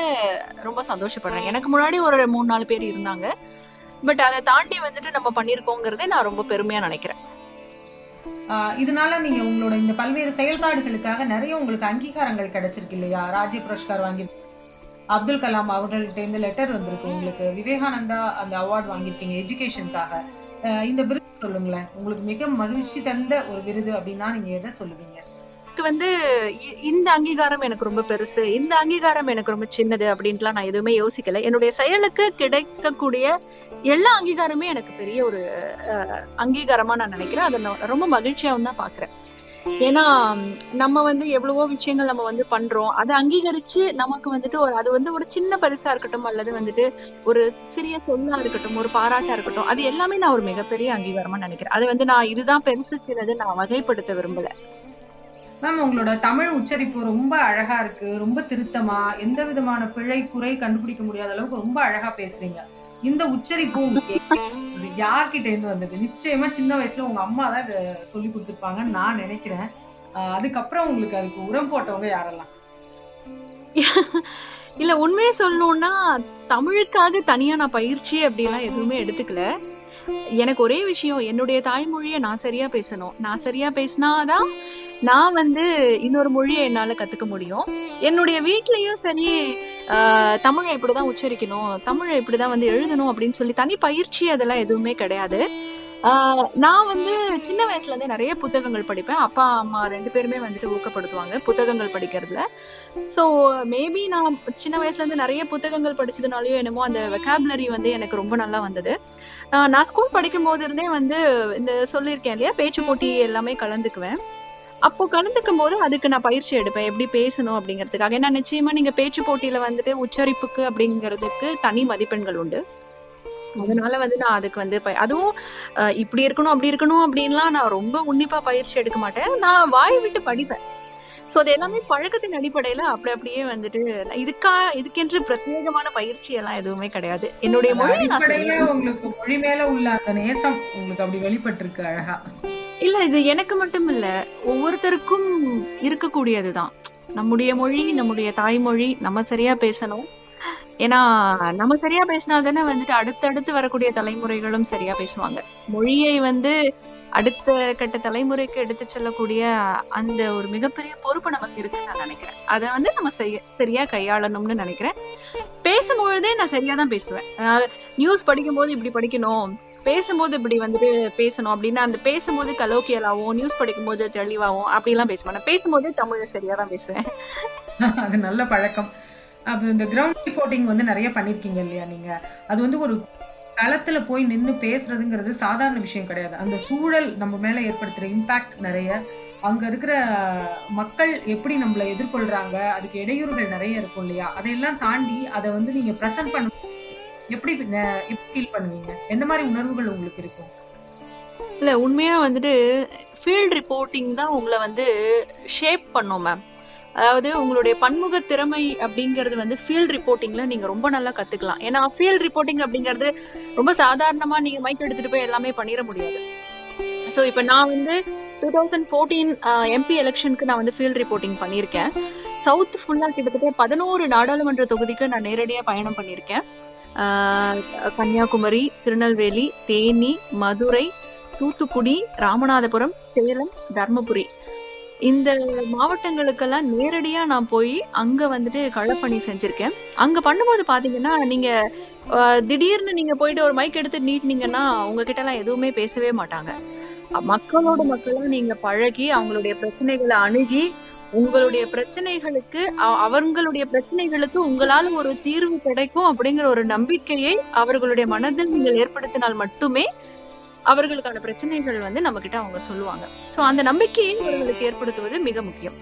ரொம்ப சந்தோஷப்படுறேன். எனக்கு முன்னாடி ஒரு மூணு நாலு பேர் இருந்தாங்க. பட் அதை தாண்டி வந்துட்டு நம்ம பண்ணிருக்கோங்கிறதே நான் ரொம்ப பெருமையா நினைக்கிறேன். இதனால நீங்க உங்களோட இந்த பல்வேறு செயல்பாடுகளுக்காக நிறைய உங்களுக்கு அங்கீகாரங்கள் கிடைச்சிருக்கு இல்லையா? ராஜ்ய புரஸ்கார் வாங்கி அப்துல் கலாம் அவர்கள்ட்ட லெட்டர் வந்திருக்கு. உங்களுக்கு விவேகானந்தா அந்த அவார்ட் வாங்கியிருக்கீங்க எஜுகேஷனுக்காக இந்த விருது சொல்லுங்களேன். உங்களுக்கு மிக மகிழ்ச்சி தந்த ஒரு விருது அப்படின்னா நீங்க எதை சொல்லுவீங்க? எனக்கு வந்து இ- இந்த அங்கீகாரம் எனக்கு ரொம்ப பெருசு. இந்த அங்கீகாரம் எனக்கு ரொம்ப சின்னது அப்படின்ட்டுலாம் நான் எதுவுமே யோசிக்கல. என்னுடைய செயலுக்கு கிடைக்கக்கூடிய எல்லா அங்கீகாரமே எனக்கு பெரிய ஒரு அங்கீகாரமா நான் நினைக்கிறேன். அதை நான் ரொம்ப மகிழ்ச்சியாவும் தான் பாக்குறேன் ஏன்னா நம்ம வந்து எவ்வளவோ விஷயங்கள் நம்ம வந்து பண்றோம். அதை அங்கீகரிச்சு நமக்கு வந்துட்டு ஒரு அது வந்து ஒரு சின்ன பரிசா இருக்கட்டும் அல்லது வந்துட்டு ஒரு சிறிய சொல்லா இருக்கட்டும் ஒரு பாராட்டா இருக்கட்டும் அது எல்லாமே நான் ஒரு மிகப்பெரிய அங்கீகாரமா நினைக்கிறேன். அது வந்து நான் இதுதான் பெருசு சின்னது நான் வகைப்படுத்த விரும்பல. மேம் உங்களோட தமிழ் உச்சரிப்பு ரொம்ப அழகா இருக்கு ரொம்ப திருத்தமா எந்த விதமான பிழை குறை கண்டுபிடிக்க முடியாத அளவுக்கு ரொம்ப அழகா பேசுறீங்க. இந்த உச்சரிப்பு இது யார்கிட்ட இருந்து வந்தது? நிச்சயமா சின்ன வயசுல உங்க அம்மா தான் இதை சொல்லி கொடுத்துருப்பாங்கன்னு நான் நினைக்கிறேன். அதுக்கப்புறம் உங்களுக்கு அதுக்கு உரம் போட்டவங்க யாரெல்லாம்? [laughs] இல்ல உண்மையை சொல்லணும்னா தமிழுக்காக தனியா நான் பயிற்சி அப்படிலாம் எதுவுமே எடுத்துக்கல. எனக்கு ஒரே விஷயம் என்னுடைய தாய்மொழியை நான் சரியா பேசணும். நான் சரியா பேசினாதான் நான் வந்து இன்னொரு மொழியை என்னால கத்துக்க முடியும். என்னுடைய வீட்லயும் சரி ஆஹ், தமிழை இப்படிதான் உச்சரிக்கணும் தமிழை இப்படிதான் வந்து எழுதணும் அப்படின்னு சொல்லி தனி பயிற்சி அதெல்லாம் எதுவுமே கிடையாது. ஆஹ், நான் வந்து சின்ன வயசுல இருந்தே நிறைய புத்தகங்கள் படிப்பேன். அப்பா அம்மா ரெண்டு பேருமே வந்துட்டு ஊக்கப்படுத்துவாங்க புத்தகங்கள் படிக்கிறதுல. ஸோ மேபி நான் சின்ன வயசுல இருந்து நிறைய புத்தகங்கள் படிச்சதுனாலயோ என்னமோ அந்த வெக்காபுலரி வந்து எனக்கு ரொம்ப நல்லா வந்தது. ஆஹ் நான் ஸ்கூல் படிக்கும் போது இருந்தே வந்து இந்த சொல்லியிருக்கேன் இல்லையா? பேச்சு போட்டி எல்லாமே கலந்துக்குவேன். அப்போ கலந்துக்கும் போது அதுக்கு நான் பயிற்சி எடுப்பேன். எப்படி பேசணும் அப்படிங்கிறதுக்காக. ஏன்னா நிச்சயமா நீங்க பேச்சு போட்டியில வந்துட்டு உச்சரிப்புக்கு அப்படிங்கிறதுக்கு தனி மதிப்பெண்கள் உண்டு. அதனால வந்து நான் அதுக்கு வந்து அதுவும் இப்படி இருக்கணும் அப்படி இருக்கணும் அப்படின்லாம் நான் ரொம்ப உன்னிப்பா பயிற்சி எடுக்க மாட்டேன். நான் வாய் விட்டு படிப்பேன். சோ அது எல்லாமே பழக்கத்தின் அடிப்படையில அப்படி அப்படியே வந்துட்டு இதுக்கா இதுக்கென்று பிரத்யேகமான பயிற்சி எல்லாம் எதுவுமே கிடையாது. என்னுடைய சரியா- உங்களுக்கு மொழி மேல உள்ள அந்த நேசம் உங்களுக்கு அப்படி வெளிப்பட்டிருக்கு அழகா. இல்ல இது எனக்கு மட்டும் இல்ல ஒவ்வொருத்தருக்கும் இருக்கக்கூடியதுதான். நம்முடைய மொழி நம்முடைய தாய்மொழி நம்ம சரியா பேசணும். ஏன்னா நம்ம சரியா பேசினா தானே வந்துட்டு அடுத்தடுத்து வரக்கூடிய தலைமுறைகளும் சரியா பேசுவாங்க. மொழியை வந்து அடுத்த கட்ட தலைமுறைக்கு எடுத்து செல்லக்கூடிய அந்த ஒரு மிகப்பெரிய பொறுப்பு நமக்கு இருக்குன்னு நான் நினைக்கிறேன். அதை வந்து நம்ம செய்ய சரியா கையாளணும்னு நினைக்கிறேன். பேசும்பொழுதே நான் சரியா தான் பேசுவேன் நியூஸ் படிக்கும்போது இப்படி படிக்கணும். பேசும்போது இப்படி வந்துட்டு பேசணும் அப்படின்னா அந்த பேசும்போது கலோக்கியலாவும் நியூஸ் படிக்கும்போது தெளிவாகவும் அப்படிலாம் பேசுவேன் நான் பேசும்போது தமிழை சரியா தான் பேசுவேன். [laughs] அது நல்ல பழக்கம். அது இந்த கிரவுண்ட் ரிப்போர்ட்டிங் வந்து நிறைய பண்ணிருக்கீங்க இல்லையா நீங்க? அது வந்து ஒரு களத்துல போய் நின்னு பேசுறதுங்கிறது சாதாரண விஷயம் கிடையாது. அந்த சூழல் நம்ம மேல ஏற்படுத்துற இம்பாக்ட் நிறைய. அங்க இருக்கிற மக்கள் எப்படி நம்மளை எதிர்கொள்றாங்க? அதுக்கு இடையூறுகள் நிறைய இருக்கும் இல்லையா? அதையெல்லாம் தாண்டி அதை வந்து நீங்க ப்ரெசென்ட் பண்ண எப்படி ஃபீல் பண்ணுவீங்க? எந்த மாதிரி உணர்வுகள் உங்களுக்கு இருக்கும்? இல்ல உண்மையா வந்துட்டு ஃபீல்ட் ரிப்போர்ட்டிங் தான் உங்களை வந்து ஷேப் பண்ணும் மேம் அதாவது உங்களுடைய பன்முக திறமை அப்படிங்கிறது வந்து ஃபீல்ட் ரிப்போர்ட்டிங்ல நீங்க ரொம்ப நல்லா கத்துக்கலாம். ஏன்னா ஃபீல்ட் ரிப்போர்ட்டிங் அப்படிங்கிறது ரொம்ப சாதாரணமா நீங்க மைக் எடுத்துட்டு போய் எல்லாமே பண்ணிட முடியாது. ஸோ இப்போ நான் வந்து டூ தௌசண்ட் ஃபோர்டீன் எம்பி எலெக்ஷனுக்கு நான் வந்து ஃபீல்ட் ரிப்போர்ட்டிங் பண்ணியிருக்கேன். சவுத் ஃபுல்லா கிட்டத்தட்ட பதினோரு நாடாளுமன்ற தொகுதிக்கு நான் நேரடியா பயணம் பண்ணியிருக்கேன். கன்னியாகுமரி திருநெல்வேலி தேனி மதுரை தூத்துக்குடி ராமநாதபுரம் சேலம் தர்மபுரி. இந்த மாவட்டங்களுக்கெல்லாம் நேரடியா நான் போய் அங்க வந்துட்டு களப்பணி செஞ்சிருக்கேன். அங்க பண்ணும்போது பாத்தீங்கன்னா நீங்க திடீர்னு நீங்க போயிட்டு ஒரு மைக் எடுத்து நீட்டினீங்கன்னா உங்ககிட்ட எல்லாம் எதுவுமே பேசவே மாட்டாங்க. மக்களோட மக்களும் நீங்க பழகி அவங்களுடைய பிரச்சனைகளை அணுகி உங்களுடைய பிரச்சனைகளுக்கு அவங்களுடைய பிரச்சனைகளுக்கு உங்களால ஒரு தீர்வு கிடைக்கும் அப்படிங்கிற ஒரு நம்பிக்கையை அவர்களுடைய மனதில் நீங்கள் ஏற்படுத்தினால் மட்டுமே அவர்களுக்கான பிரச்சனைகள் வந்து நம்ம கிட்ட அவங்க சொல்லுவாங்க. சோ அந்த நம்பிக்கையை அவர்களுக்கு ஏற்படுத்துவது மிக முக்கியம்.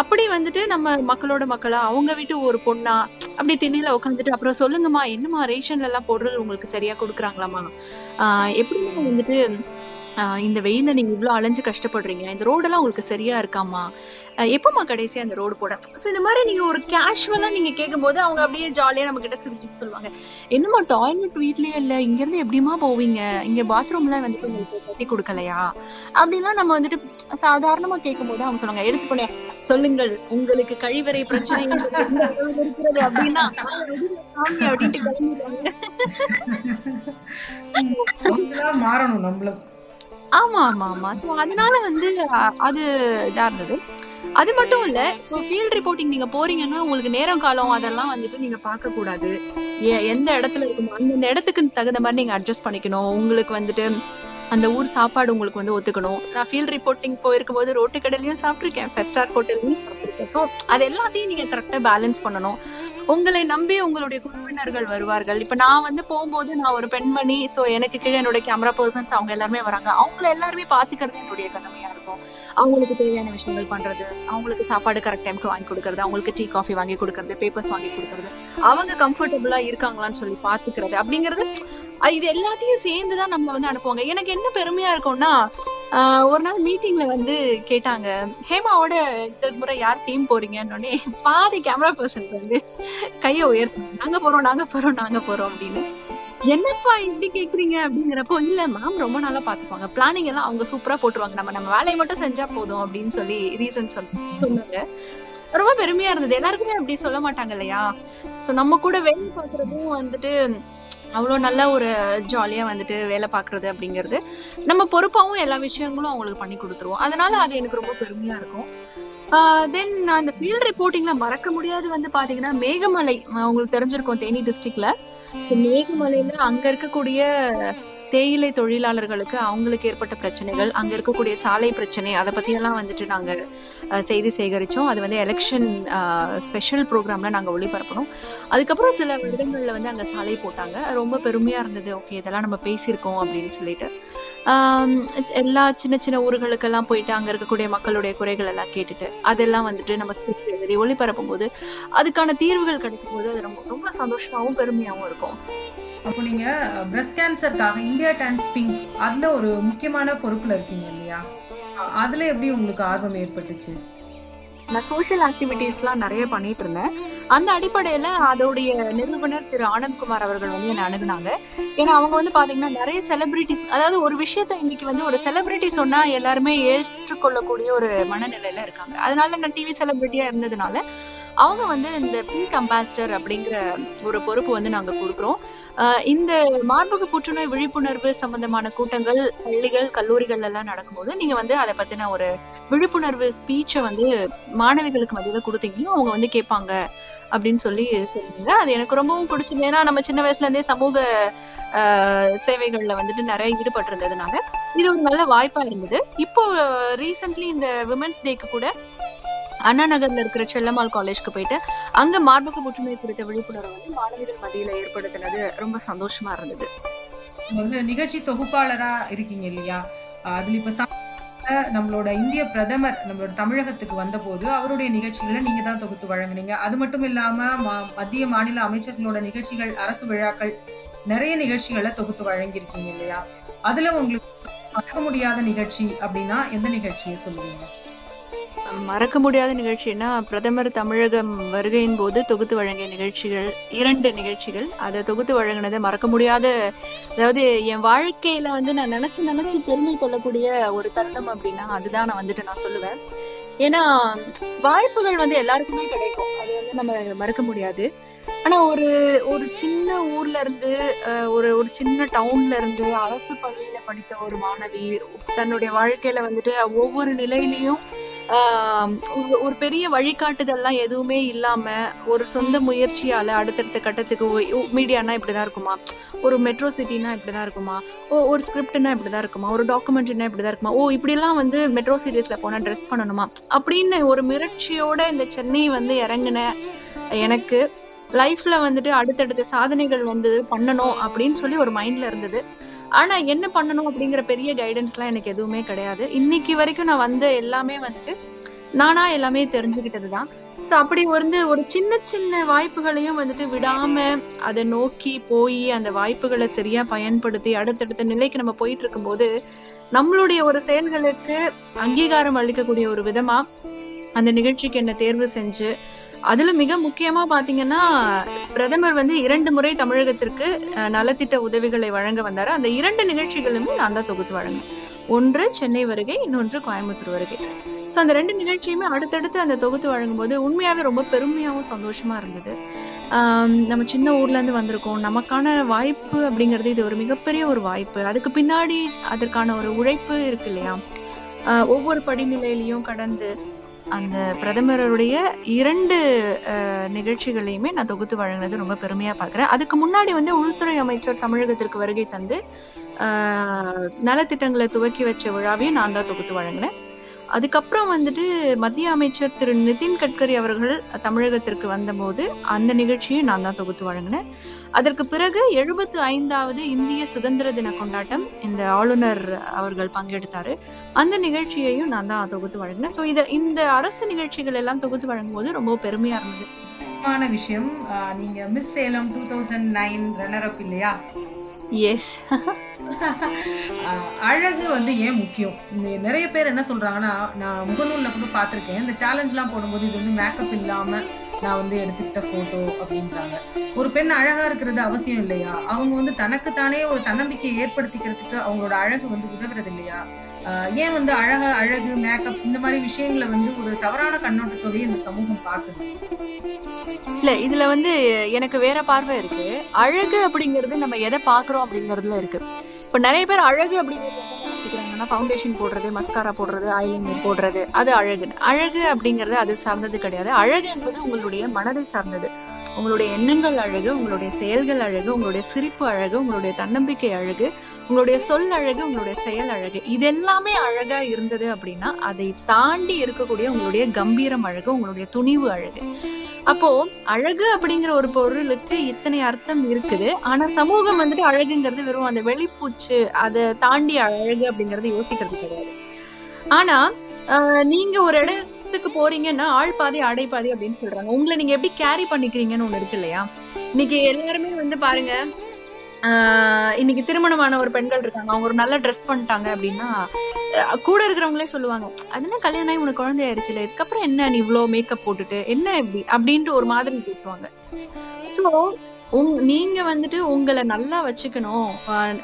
அப்படி வந்துட்டு நம்ம மக்களோட மக்களா அவங்க வீட்டு ஒரு பொண்ணா அப்படி திண்ணையில உட்காந்துட்டு அப்புறம் சொல்லுங்கம்மா என்னம்மா ரேஷன்ல எல்லாம் பொருள் உங்களுக்கு சரியா கொடுக்குறாங்களாமா ஆஹ் எப்படி வந்துட்டு இந்த வெயில்ல நீங்க இவ்வளவு அலைஞ்சு கஷ்டப்படுறீங்க. இந்த ரோடெல்லாம் உங்களுக்கு சரியா இருக்காமா? அஹ் எப்பமா கடைசியா அந்த ரோடு போட? சோ இந்த மாதிரி நீங்க ஒரு கேஷுவலா நீங்க கேட்கும்போது அவங்க அப்படியே ஜாலியா நம்ம கிட்ட சிரிச்சுட்டு சொல்லுவாங்க. என்னமா டாய்லெட் வீட்லயே இல்ல? இங்க இருந்து எப்படிமா போவீங்க? இங்க பாத்ரூம்லாம் வந்துட்டு உங்களுக்கு கட்டி கொடுக்கலையா? அப்படிலாம் நம்ம வந்துட்டு சாதாரணமா கேட்கும்போது அவங்க சொல்லுவாங்க. எடுத்து போனேன் சொல்லுங்கள் உங்களுக்கு கழிவறை பிரச்சனை இருக்கிறது? அப்படின்னா அப்படின்ட்டு மாறணும் நம்மள ஆமா ஆமா ஆமா. ஸோ அதனால வந்து அது இதா இருந்தது. அது மட்டும் இல்ல இப்போ ஃபீல்ட் ரிப்போர்ட்டிங் நீங்க போறீங்கன்னா உங்களுக்கு நேரம் காலம் அதெல்லாம் வந்துட்டு நீங்க பார்க்க கூடாது. எந்த இடத்துல இருக்கணும் அந்தந்த இடத்துக்கு தகுந்த மாதிரி நீங்க அட்ஜஸ்ட் பண்ணிக்கணும். உங்களுக்கு வந்துட்டு அந்த ஊர் சாப்பாடு உங்களுக்கு வந்து ஒத்துக்கணும். நான் ஃபீல்ட் ரிப்போர்ட்டிங் போயிருக்கும் போது ரோட்டு கடையிலயும் சாப்பிட்டிருக்கேன். ஃபெஸ்ட் ஸ்டார் ஹோட்டல்லையும் சாப்பிட்டிருக்கேன். ஸோ அது எல்லாத்தையும் நீங்க கரெக்டா பேலன்ஸ் பண்ணணும். உங்களை நம்பி உங்களுடைய குழுவினர்கள் வருவார்கள். இப்ப நான் வந்து போகும்போது நான் ஒரு பெண்மணி சோ எனக்கு கீழே என்னுடைய கேமரா பர்சன்ஸ் அவங்க எல்லாருமே வராங்க. அவங்கள எல்லாருமே பாத்துக்கிறது என்னுடைய கடமையா இருக்கும். அவங்களுக்கு தேவையான விஷயங்கள் பண்றது அவங்களுக்கு சாப்பாடு கரெக்ட் டைம்க்கு வாங்கி கொடுக்கறது அவங்களுக்கு டீ காஃபி வாங்கி கொடுக்கறது பேப்பர்ஸ் வாங்கி கொடுக்கறது. அவங்க கம்ஃபர்டபுளா இருக்காங்களான்னு சொல்லி பாத்துக்கிறது அப்படிங்கிறது இது எல்லாத்தையும் சேர்ந்துதான் நம்ம வந்து அனுப்புவாங்க. எனக்கு என்ன பெருமையா இருக்கும்னா ஒரு நாள் மீட்டிங்ல வந்து கேட்டாங்க ஹேமாவோட இந்த முறை யார் டீம் போறீங்கன்னு பாதி கேமரா பர்சன்ஸ் வந்து கையை உயர்த்துங்க நாங்க போறோம் நாங்க போறோம் நாங்க போறோம் அப்படின்னு. என்னப்பா இப்படி கேக்குறீங்க? அப்படிங்கிறப்போ இல்ல மேம் ரொம்ப நல்லா பாத்துப்பாங்க. பிளானிங் எல்லாம் அவங்க சூப்பரா போட்டுருவாங்க. நம்ம நம்ம வேலையை மட்டும் செஞ்சா போதும் அப்படின்னு சொல்லி ரீசன் சொன்னாங்க. ரொம்ப பெருமையா இருந்தது. எல்லாருக்குமே அப்படி சொல்ல மாட்டாங்க இல்லையா? சோ நம்ம கூட வேலை பாக்குறதும் வந்துட்டு அவ்வளவு நல்ல ஒரு ஜாலியா வந்துட்டு வேலை பார்க்குறது அப்படிங்கிறது. நம்ம பொறுப்பாவும் எல்லா விஷயங்களும் அவங்களுக்கு பண்ணி கொடுத்துருவோம். அதனால அது எனக்கு ரொம்ப பெருமையா இருக்கும். தென் அந்த ஃபீல்ட் ரிப்போர்ட்டிங்ல மறக்க முடியாது வந்து பாத்தீங்கன்னா மேகமலை உங்களுக்கு தெரிஞ்சிருக்கும் தேனி டிஸ்ட்ரிக்ட்ல மேகமலையில அங்க இருக்கக்கூடிய தேயிலை தொழிலாளர்களுக்கு அவங்களுக்கு ஏற்பட்ட பிரச்சனைகள் அங்க இருக்கக்கூடிய சாலை பிரச்சனை அதை பத்தி எல்லாம் வந்துட்டு நாங்க செய்தி சேகரிச்சோம். அது வந்து எலெக்ஷன் ஸ்பெஷல் ப்ரோக்ராம்ல நாங்க ஒளிபரப்பணும் அதுக்கப்புறம் சில வருடங்கள்ல வந்து அங்க சாலை போட்டாங்க. ரொம்ப பெருமையா இருந்தது. ஓகே இதெல்லாம் நம்ம பேசியிருக்கோம் அப்படின்னு சொல்லிட்டு. எல்லா சின்ன சின்ன ஊர்களுக்கெல்லாம் போயிட்டு அங்க இருக்கக்கூடிய மக்களுடைய குறைகள் எல்லாம் கேட்டுட்டு அதெல்லாம் வந்துட்டு நம்ம ஸ்கிரிப்ட் எழுதி ஒளிபரப்பும் போது அதுக்கான தீர்வுகள் கிடைக்கும் போது அது ரொம்ப ரொம்ப சந்தோஷமாவும் பெருமையாவும் இருக்கும். அப்போ நீங்க பிரஸ்ட் கேன்சருக்காக இந்தியா டான்ஸ் பிங்க் அதில் ஒரு முக்கியமான பொறுப்புல இருக்கீங்க இல்லையா? அதில் அதுல எப்படி உங்களுக்கு ஆர்வம் ஏற்பட்டுச்சு? நான் சோஷியல் ஆக்டிவிட்டீஸ்லாம் நிறைய பண்ணிட்டு இருந்தேன். அந்த அடிப்படையில அதோடைய நிறுவனர் திரு ஆனந்த்குமார் அவர்கள் வந்து என்ன அணுகுனாங்க. ஏன்னா அவங்க வந்து பாத்தீங்கன்னா நிறைய செலிபிரிட்டிஸ் அதாவது ஒரு விஷயத்த இன்னைக்கு வந்து ஒரு செலிபிரிட்டி சொன்னா எல்லாருமே ஏற்றுக்கொள்ளக்கூடிய ஒரு மனநிலையில இருக்காங்க. அதனால நான் டிவி செலிபிரிட்டியா இருந்ததுனால அவங்க வந்து இந்த பிங்க் அம்பாசிடர் அப்படிங்கிற ஒரு பொறுப்பு வந்து நாங்க கொடுக்குறோம். இந்த மார்பக புற்றுநோய் விழிப்புணர்வு சம்பந்தமான கூட்டங்கள் பள்ளிகள் கல்லூரிகள் எல்லாம் நடக்கும்போது நீங்க வந்து அதை பத்தின ஒரு விழிப்புணர்வு ஸ்பீச்சை வந்து மாணவிகளுக்கு மத்தியில கொடுத்தீங்கன்னா அவங்க வந்து கேட்பாங்க அப்படின்னு சொல்லி சொல்லுங்க அது எனக்கு ரொம்பவும் பிடிச்சது. ஏன்னா நம்ம சின்ன வயசுல இருந்தே சமூக ஆஹ், சேவைகள்ல வந்துட்டு நிறைய ஈடுபட்டு இருந்ததுனால இது ஒரு நல்ல வாய்ப்பா இருந்தது. இப்போ ரீசென்ட்லி இந்த விமன்ஸ் டேக்கு கூட அண்ணா நகர்ல இருக்கிற செல்லம்மாள் காலேஜ்க்கு போயிட்டு அங்க மார்பக புற்றுநோய் குறித்த விழிப்புணர்வு வந்து மாணவிகள் மத்தியில ஏற்படுத்தினது ரொம்ப சந்தோஷமா இருந்தது. வந்து நிகழ்ச்சி தொகுப்பாளரா இருக்கீங்க இல்லையா? அதுல இப்ப நம்மளோட இந்திய பிரதமர் நம்மளோட தமிழகத்துக்கு வந்தபோது அவருடைய நிகழ்ச்சிகளை நீங்க தான் தொகுத்து வழங்குனீங்க. அது மட்டும் இல்லாம ம- மத்திய மாநில அமைச்சர்களோட நிகழ்ச்சிகள் அரசு விழாக்கள் நிறைய நிகழ்ச்சிகளை தொகுத்து வழங்கியிருக்கீங்க இல்லையா? அதுல உங்களுக்கு மறக்க முடியாத நிகழ்ச்சி அப்படின்னா எந்த நிகழ்ச்சியை சொல்லுவீங்க? மறக்க முடியாத நிகழ்ச்சின்னா பிரதமர் தமிழகம் வருகையின் போது தொகுத்து வழங்கிய நிகழ்ச்சிகள் இரண்டு நிகழ்ச்சிகள். அதை தொகுத்து வழங்கினதை மறக்க முடியாத அதாவது என் வாழ்க்கையில வந்து நான் நினைச்சு நினைச்சு பெருமை கொள்ளக்கூடிய ஒரு தருணம் அப்படின்னா அதுதான் நான் வந்துட்டு நான் சொல்லுவேன். ஏன்னா வாய்ப்புகள் வந்து எல்லாருக்குமே கிடைக்கும். அது வந்து நம்ம மறக்க முடியாது. ஆனா ஒரு ஒரு சின்ன ஊர்ல இருந்து ஒரு ஒரு சின்ன டவுன்ல இருந்து அரசு பள்ளியில படித்த ஒரு மாணவி தன்னுடைய வாழ்க்கையில வந்துட்டு ஒவ்வொரு நிலையிலையும் ஒரு- ஒரு பெரிய வழிகாட்டுதல்லாம் எதுவுமே இல்லாம ஒரு சொந்த முயற்சியால அடுத்தடுத்த கட்டத்துக்கு மீடியானா இப்படிதான் இருக்குமா? ஒரு மெட்ரோ சிட்டினா இப்படிதான் இருக்குமா? ஓ ஒரு ஸ்கிரிப்ட்னா இப்படிதான் இருக்குமா? ஒரு டாக்குமெண்ட்ரினா இப்படிதான் இருக்குமா? ஓ இப்படிலாம் வந்து மெட்ரோ சீரிஸ்ல போனா ட்ரெஸ் பண்ணணுமா? அப்படின்னு ஒரு முயற்சியோட இந்த சென்னை வந்து இறங்கின எனக்கு லைஃப்ல வந்துட்டு அடுத்தடுத்த சாதனைகள் வந்து பண்ணணும் அப்படின்னு சொல்லி ஒரு மைண்ட்ல இருந்தது. ஆனா என்ன பண்ணணும் அப்படிங்கிற பெரிய கைடன்ஸ்லாம் எனக்கு எதுவுமே கிடையாது. இன்னைக்கு வரைக்கும் நான் வந்த எல்லாமே வந்துட்டு நானா எல்லாமே தெரிஞ்சுக்கிட்டதுதான். ஸோ அப்படி வந்து ஒரு சின்ன சின்ன வாய்ப்புகளையும் வந்துட்டு விடாம அதை நோக்கி போய் அந்த வாய்ப்புகளை சரியா பயன்படுத்தி அடுத்தடுத்த நிலைக்கு நம்ம போயிட்டு இருக்கும்போது நம்மளுடைய ஒரு செயல்களுக்கு அங்கீகாரம் அளிக்கக்கூடிய ஒரு விதமா அந்த நிகழ்ச்சிக்கு என்ன தேர்வு செஞ்சு அதுல மிக முக்கியமா பாத்தீங்கன்னா பிரதமர் வந்து இரண்டு முறை தமிழகத்திற்கு நலத்திட்ட உதவிகளை வழங்க வந்தாரு. அந்த இரண்டு நிகழ்ச்சிகளுமே நான் தான் தொகுத்து வழங்கினேன். ஒன்று சென்னை வருகை இன்னொன்று கோயம்புத்தூர் வருகை. ஸோ அந்த ரெண்டு நிகழ்ச்சியுமே அடுத்தடுத்து அந்த தொகுத்து வழங்கும்போது உண்மையாவே ரொம்ப பெருமையாகவும் சந்தோஷமா இருந்தது. நம்ம சின்ன ஊர்ல இருந்து வந்திருக்கோம். நமக்கான வாய்ப்பு அப்படிங்கிறது இது ஒரு மிகப்பெரிய ஒரு வாய்ப்பு. அதுக்கு பின்னாடி அதற்கான ஒரு உழைப்பு இருக்கு இல்லையா? ஒவ்வொரு படிநிலையிலையும் கடந்து அந்த பிரதமருடைய இரண்டு நிகழ்ச்சிகளையுமே நான் தொகுத்து வழங்கினது ரொம்ப பெருமையா பார்க்குறேன். அதுக்கு முன்னாடி வந்து உள்துறை அமைச்சர் தமிழகத்திற்கு வருகை தந்து நலத்திட்டங்களை துவக்கி வச்ச விழாவையும் நான் தான் தொகுத்து வழங்கினேன். அதுக்கப்புறம் வந்துட்டு மத்திய அமைச்சர் திரு நிதின் கட்கரி அவர்கள் தமிழகத்திற்கு வந்தபோது அந்த நிகழ்ச்சியை நான் தான் தொகுத்து வழங்கினேன். அதற்கு பிறகு எழுபத்து ஐந்தாவது இந்திய சுதந்திர தின கொண்டாட்டம் இந்த ஆளுநர் அவர்கள் பங்கெடுத்தாரு. அந்த நிகழ்ச்சியையும் நான் தான் தொகுத்து வழங்கினேன். ஸோ இத இந்த அரசு நிகழ்ச்சிகள் எல்லாம் தொகுத்து வழங்கும்போது ரொம்ப பெருமையா இருந்தது. முக்கியமான விஷயம் நீங்க miss Salem two thousand nine runner up இல்லையா? எஸ் [laughs] அழகு வந்து ஏன் முக்கியம்? நிறைய பேர் என்ன சொல்றாங்கன்னா நான் முகநூலில் கூட பார்த்துருக்கேன். இந்த சேலஞ்செலாம் போடும்போது இது வந்து மேக்கப் இல்லாம நான் வந்து எடுத்துக்கிட்ட போட்டோ அப்படின்றாங்க. ஒரு பெண் அழகா இருக்கிறது அவசியம் இல்லையா? அவங்க வந்து தனக்குத்தானே ஒரு தன்னம்பிக்கையை ஏற்படுத்திக்கிறதுக்கு அவங்களோட அழகு வந்து உதவுறது இல்லையா ஏன் வந்து அழக அழகு மேக்கப் இந்த மாதிரி விஷயங்களை வந்து ஒரு தவறான கண்ணோட்டத்தோடய இந்த சமூகம் பார்க்குது? இல்ல இதுல வந்து எனக்கு வேற பார்வை இருக்கு. அழகு அப்படிங்கிறது நம்ம எதை பாக்குறோம் அப்படிங்கறதுல இருக்கு. இப்ப நிறைய பேர் அழகு அப்படிங்கறது ஃபவுண்டேஷன் போடுறது மஸ்காரா போடுறது ஐலைனர் போடுறது அது அழகு. அழகு அப்படிங்கிறது அது சார்ந்தது கிடையாது. அழகு என்பது உங்களுடைய மனதை சார்ந்தது. உங்களுடைய எண்ணங்கள் அழகு உங்களுடைய செயல்கள் அழகு உங்களுடைய சிரிப்பு அழகு உங்களுடைய தன்னம்பிக்கை அழகு உங்களுடைய சொல் அழகு உங்களுடைய செயல் அழகு இது எல்லாமே அழகா இருந்தது அப்படின்னா அதை தாண்டி இருக்கக்கூடிய உங்களுடைய கம்பீரம் அழகு உங்களுடைய துணிவு அழகு. அப்போ அழகு அப்படிங்கிற ஒரு பொருளுக்கு இத்தனை அர்த்தம் இருக்குது. ஆனா சமூகம் வந்துட்டு அழகுங்கிறது வெறும் அந்த வெளிப்பூச்சு அதை தாண்டி அழகு அப்படிங்கறது யோசிக்கிறது கிடையாது. ஆனா நீங்க ஒரு இடத்துக்கு போறீங்கன்னா ஆள் பாதி பாதி அப்படின்னு சொல்றாங்க. உங்களை நீங்க எப்படி கேரி பண்ணிக்கிறீங்கன்னு ஒண்ணு இருக்கு இல்லையா? இன்னைக்கு எல்லாருமே வந்து பாருங்க இன்னைக்கு திருமணமான ஒரு பெண்கள் இருக்காங்க. அவங்க ஒரு நல்ல ட்ரெஸ் பண்ணிட்டாங்க அப்படின்னா கூட இருக்கிறவங்களே சொல்லுவாங்க அதெல்லாம் கல்யாணம் ஆகி உனக்கு குழந்தை ஆயிடுச்சுல இதுக்கப்புறம் என்ன நீ இவ்வளோ மேக்கப் போட்டுட்டு? என்ன இப்படி? அப்படின்ட்டு ஒரு மாதிரி பேசுவாங்க. ஸோ உங் நீங்க வந்துட்டு உங்களை நல்லா வச்சுக்கணும்.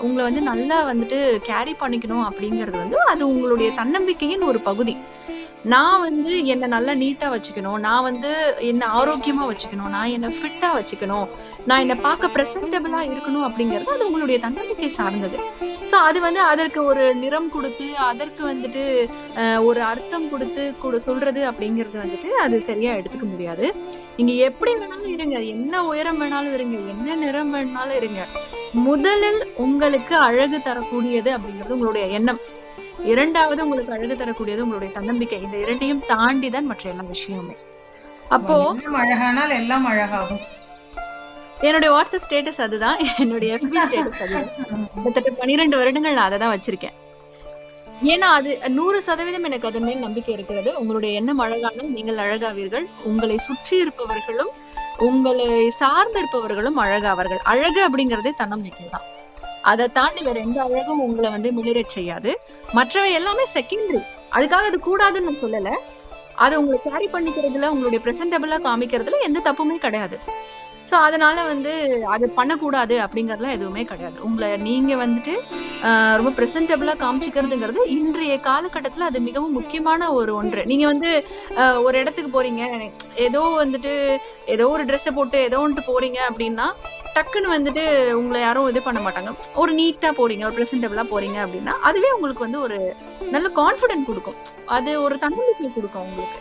உங்களை வந்து நல்லா வந்துட்டு கேரி பண்ணிக்கணும் அப்படிங்கிறது வந்து அது உங்களுடைய தன்னம்பிக்கையின் ஒரு பகுதி. நான் வந்து என்னை நல்லா நீட்டா வச்சுக்கணும். நான் வந்து என்ன ஆரோக்கியமா வச்சுக்கணும். நான் என்ன ஃபிட்டா வச்சுக்கணும். நான் என்ன பார்க்க ப்ரெசன்டபிளா இருக்கணும் அப்படிங்கிறது அது உங்களுடைய தன்னம்பிக்கை சார்ந்தது. சோ அது வந்து அதற்கு ஒரு நிறம் கொடுத்து அதற்கு வந்துட்டு ஒரு அர்த்தம் கொடுத்து கூட சொல்றது அப்படிங்கிறது வந்துட்டு அது சரியா எடுத்துக்க முடியாது. நீங்க எப்படி வேணாலும் இருங்க. என்ன உயரம் வேணாலும் இருங்க. என்ன நிறம் வேணாலும் இருங்க. முதலில் உங்களுக்கு அழகு தரக்கூடியது அப்படிங்கிறது உங்களுடைய எண்ணம். இரண்டாவது உங்களுக்கு அழகு தரக்கூடியது உங்களுடைய தன்னம்பிக்கை. இந்த இரண்டையும் தாண்டி தான் மற்ற எல்லா விஷயமுமே அப்போ அழகானால் எல்லாம் அழகாகும். என்னுடைய வாட்ஸ்அப் ஸ்டேட்டஸ் அதுதான். என்னுடைய FB ஸ்டேட்டஸ் அதுதான் கிட்டத்தட்ட பன்னிரெண்டு வருடங்கள் நான் அதை தான் வச்சிருக்கேன். ஏன்னா அது நூறு சதவீதம் எனக்கு அதன் மேல் நம்பிக்கை இருக்கிறது. உங்களுடைய எண்ணம் அழகானால் நீங்கள் அழகாவீர்கள். உங்களை சுற்றி இருப்பவர்களும் உங்களை சார்ந்து இருப்பவர்களும் அழகாவார்கள். அழகு அப்படிங்கறதே தன்னம்பிக்கை தான் அதை தாண்டி வேற எந்த அழகும் உங்களை வந்து மிளிரச் செய்யாது. மற்றவை எல்லாமே செகண்டரி அதுக்காக அது கூடாதுன்னு நான் சொல்லல. அதை உங்களை கேரி பண்ணிக்கிறதுல உங்களுடைய பிரசன்டபிளா காமிக்கிறதுல எந்த தப்புமே கிடையாது. ஸோ அதனால வந்து அது பண்ணக்கூடாது அப்படிங்கறதுலாம் எதுவுமே கிடையாது. உங்களை நீங்க வந்துட்டு ரொம்ப பிரசன்டபிளா காமிச்சிக்கிறதுங்கிறது இன்றைய காலகட்டத்தில் அது மிகவும் முக்கியமான ஒரு ஒன்று. நீங்க வந்து ஒரு இடத்துக்கு போறீங்க ஏதோ வந்துட்டு ஏதோ ஒரு ட்ரெஸ்ஸை போட்டு ஏதோ ஒன்று போறீங்க அப்படின்னா டக்குன்னு வந்துட்டு உங்களை யாரும் இது பண்ண மாட்டாங்க. ஒரு நீட்டா போறீங்க ஒரு பிரசன்டபிளா போறீங்க அப்படின்னா அதுவே உங்களுக்கு வந்து ஒரு நல்ல கான்ஃபிடென்ட் கொடுக்கும். அது ஒரு தன்னம்பிக்கை கொடுக்கும் உங்களுக்கு.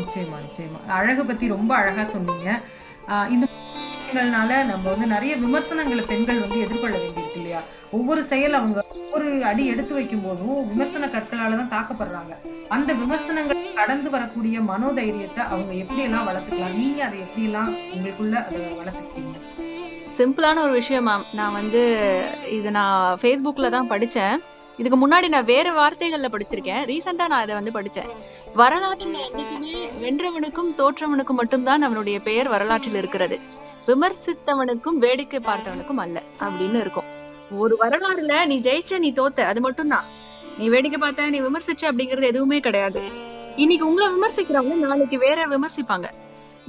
நிச்சயமா நிச்சயமா. அழகை பத்தி ரொம்ப அழகா சொன்னீங்க. இந்த விஷயங்கள்னால நம்ம வந்து நிறைய விமர்சனங்களை பெண்கள் வந்து எதிர்கொள்ள வேண்டியிருக்கு இல்லையா? ஒவ்வொரு செயல் அவங்க ஒவ்வொரு அடி எடுத்து வைக்கும் போதும் விமர்சன கற்களால தான் தாக்கப்படுறாங்க. அந்த விமர்சனங்கள் கடந்து வரக்கூடிய மனோதைரியத்தை அவங்க எப்படி எல்லாம் வளர்த்துக்கலாம்? நீங்க அதை எப்படி எல்லாம் உங்களுக்குள்ள அதை வளர்த்துக்கிட்டீங்க? சிம்பிளான ஒரு விஷயம் மேம். நான் வந்து இது நான் ஃபேஸ்புக்கில் தான் படிச்சேன். இதுக்கு முன்னாடி நான் வேறு வார்த்தைகளில் படிச்சிருக்கேன். ரீசெண்டாக நான் இதை வந்து படிச்சேன். வரலாற்றுல என்னைக்குமே வென்றவனுக்கும் தோற்றவனுக்கும் மட்டும்தான் அவனுடைய பெயர் வரலாற்றில் இருக்கிறது. விமர்சித்தவனுக்கும் வேடிக்கை பார்த்தவனுக்கும் அல்ல அப்படின்னு இருக்கும். ஒரு வரலாறுல நீ ஜெயிச்ச நீ தோத்த அது மட்டும்தான். நீ வேடிக்கை பார்த்த நீ விமர்சிச்ச அப்படிங்கிறது எதுவுமே கிடையாது. இன்னைக்கு உங்களை விமர்சிக்கிறவங்க நாளைக்கு வேற விமர்சிப்பாங்க.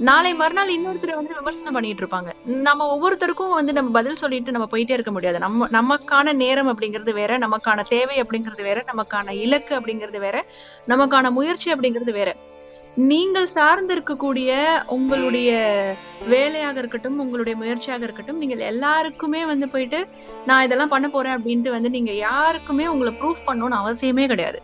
நாளை மறுநாள் இன்னொருத்தர் வந்து விமர்சனம் பண்ணிட்டு இருப்பாங்க. நம்ம ஒவ்வொருத்தருக்கும் வந்து நம்ம பதில் சொல்லிட்டு நம்ம போயிட்டே இருக்க முடியாது. நம்ம நமக்கான நேரம் அப்படிங்கிறது வேற நமக்கான தேவை அப்படிங்கிறது வேற நமக்கான இலக்கு அப்படிங்கிறது வேற நமக்கான முயற்சி அப்படிங்கிறது வேற. நீங்கள் சார்ந்து இருக்கக்கூடிய உங்களுடைய வேலையாக இருக்கட்டும் உங்களுடைய முயற்சியாக இருக்கட்டும் நீங்கள் எல்லாருக்குமே வந்து போயிட்டு நான் இதெல்லாம் பண்ண போறேன் அப்படின்ட்டு வந்து நீங்க யாருக்குமே உங்களை ப்ரூஃப் பண்ணணும்னு அவசியமே கிடையாது.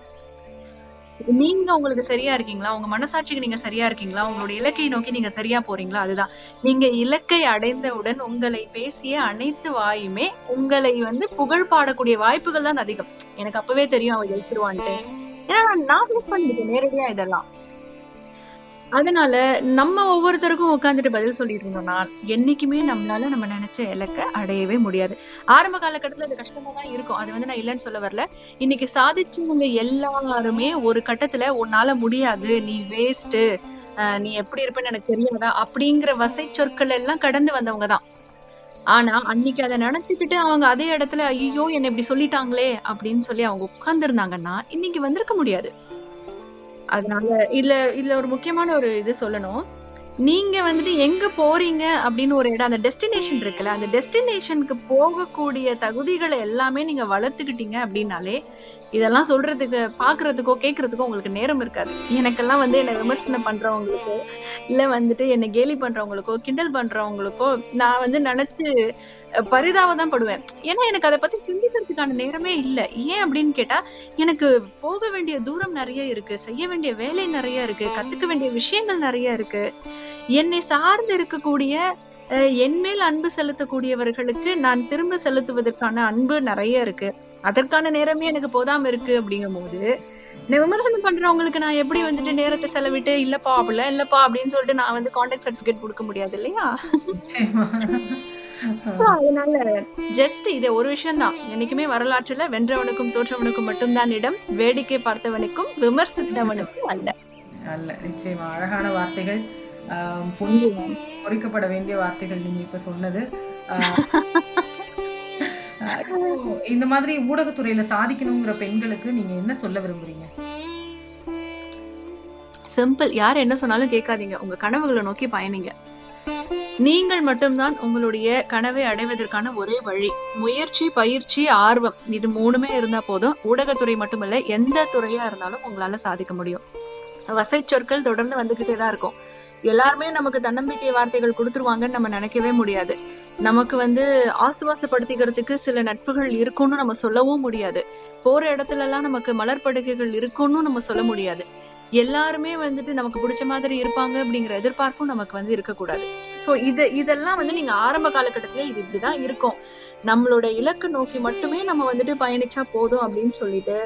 நீங்க உங்களுக்கு சரியா இருக்கீங்களா? உங்க மனசாட்சிக்கு நீங்க சரியா இருக்கீங்களா? உங்களுடைய இலக்கை நோக்கி நீங்க சரியா போறீங்களா? அதுதான். நீங்க இலக்கை அடைந்தவுடன் உங்களை பேசிய அனைத்து வாயுமே உங்களை வந்து புகழ் பாடக்கூடிய வாய்ப்புகள் தான் அதிகம். எனக்கு அப்பவே தெரியும் அவ ஜெயிச்சிருவான்ட்டு. ஏன்னா நான் ஃபேஸ் பண்ணிருக்கேன் நேரடியா இதெல்லாம். அதனால நம்ம ஒவ்வொருத்தருக்கும் உட்காந்துட்டு பதில் சொல்லிட்டு இருந்தோம்னா என்னைக்குமே நம்மளால நம்ம நினைச்ச இலக்கை அடையவே முடியாது. ஆரம்ப காலகட்டத்துல அது கஷ்டமா தான் இருக்கும். அது வந்து நான் இல்லைன்னு சொல்ல வரல. இன்னைக்கு சாதிச்சவங்க எல்லாருமே ஒரு கட்டத்துல உன்னால முடியாது. நீ வேஸ்ட் நீ எப்படி இருப்பேன்னு எனக்கு தெரியாதா? அப்படிங்கிற வசை சொற்கள் எல்லாம் கடந்து வந்தவங்க தான். ஆனா அன்னைக்கு அதை நினைச்சுக்கிட்டு அவங்க அதே இடத்துல ஐயோ என்ன இப்படி சொல்லிட்டாங்களே அப்படின்னு சொல்லி அவங்க உட்கார்ந்து இருந்தாங்கன்னா இன்னைக்கு வந்திருக்க முடியாது. அதனால இதுல இதுல ஒரு முக்கியமான ஒரு இது சொல்லணும். நீங்க வந்துட்டு எங்க போறீங்க அப்படின்னு ஒரு இடம் அந்த டெஸ்டினேஷன் இருக்குல்ல அந்த டெஸ்டினேஷனுக்கு போகக்கூடிய தகுதிகளை எல்லாமே நீங்க வளர்த்துக்கிட்டீங்க அப்படின்னாலே இதெல்லாம் சொல்றதுக்கு பாக்குறதுக்கோ கேக்குறதுக்கோ உங்களுக்கு நேரம் இருக்காது. எனக்கெல்லாம் வந்து என்ன விமர்சனம் பண்றவங்களுக்கோ இல்ல வந்துட்டு என்ன கேலி பண்றவங்களுக்கோ கிண்டல் பண்றவங்களுக்கோ நான் வந்து நினைச்சு பரிதாபம் தான் படுவேன். ஏன்னா எனக்கு அதை பத்தி சிந்திக்கிறதுக்கான நேரமே இல்லை. ஏன் அப்படின்னு கேட்டா எனக்கு போக வேண்டிய தூரம் நிறைய இருக்கு. செய்ய வேண்டிய வேலை நிறைய இருக்கு. கத்துக்க வேண்டிய விஷயங்கள் நிறைய இருக்கு. என்னை சார்ந்து இருக்கக்கூடிய என் மேல் அன்பு செலுத்தக்கூடியவர்களுக்கு நான் திரும்ப செலுத்துவதற்கான அன்பு நிறைய இருக்கு. அதற்கான நேரமே எனக்கு போதாம இருக்கு அப்படிங்கும் போது விமர்சனம் பண்றவங்களுக்கு நான் எப்படி வந்துட்டு நேரத்தை செலவிட்டு இல்லப்பா அப்படில இல்லப்பா அப்படின்னு சொல்லிட்டு நான் வந்து கான்டாக்ட் சர்டிபிகேட் கொடுக்க முடியாது இல்லையா? அதனால ஜஸ்ட் இது ஒரு விஷயம் தான் என்னைக்குமே வரலாற்றுல வென்றவனுக்கும் தோற்றவனுக்கும் மட்டும்தான் இடம். வேடிக்கை பார்த்தவனுக்கும் விமர்சித்தவனுக்கும் அல்ல. அல்ல. நிச்சயமா. அழகான வார்த்தைகள் பொங்கி பொறிக்கப்பட வேண்டிய வார்த்தைகள் நீங்க இப்ப சொன்னது. இந்த மாதிரி ஊடகத்துறையில சாதிக்கணுங்கிற பெண்களுக்கு நீங்க என்ன சொல்ல விரும்புறீங்க? சிம்பிள் யார் என்ன சொன்னாலும் கேட்காதீங்க. உங்க கனவுகளை நோக்கி பயணிங்க. நீங்கள் மட்டும்தான் உங்களுடைய கனவை அடைவதற்கான ஒரே வழி. முயற்சி பயிற்சி ஆர்வம் இது மூணுமே இருந்தா போதும். ஊடகத்துறை மட்டுமல்ல எந்த துறையா இருந்தாலும் உங்களால சாதிக்க முடியும். வசை சொற்கள் தொடர்ந்து வந்துகிட்டே தான் இருக்கும். எல்லாருமே நமக்கு தன்னம்பிக்கை வார்த்தைகள் கொடுத்துருவாங்கன்னு நம்ம நினைக்கவே முடியாது. நமக்கு வந்து ஆசுவாசப்படுத்திக்கிறதுக்கு சில நட்புகள் இருக்கும்னு நம்ம சொல்லவும் முடியாது. போற இடத்துல எல்லாம் நமக்கு மலர் படுகைகள் இருக்கும்னு நம்ம சொல்ல முடியாது. எல்லாருமே வந்துட்டு நமக்கு பிடிச்ச மாதிரி இருப்பாங்க அப்படிங்கிற எதிர்பார்ப்பும் நமக்கு வந்து இருக்கக்கூடாது. சோ இது இதெல்லாம் வந்து நீங்க ஆரம்ப காலகட்டத்துல இது இப்படிதான் இருக்கும். நம்மளோட இலக்கு நோக்கி மட்டுமே நம்ம வந்துட்டு பயணிச்சா போதும் அப்படின்னு சொல்லிட்டு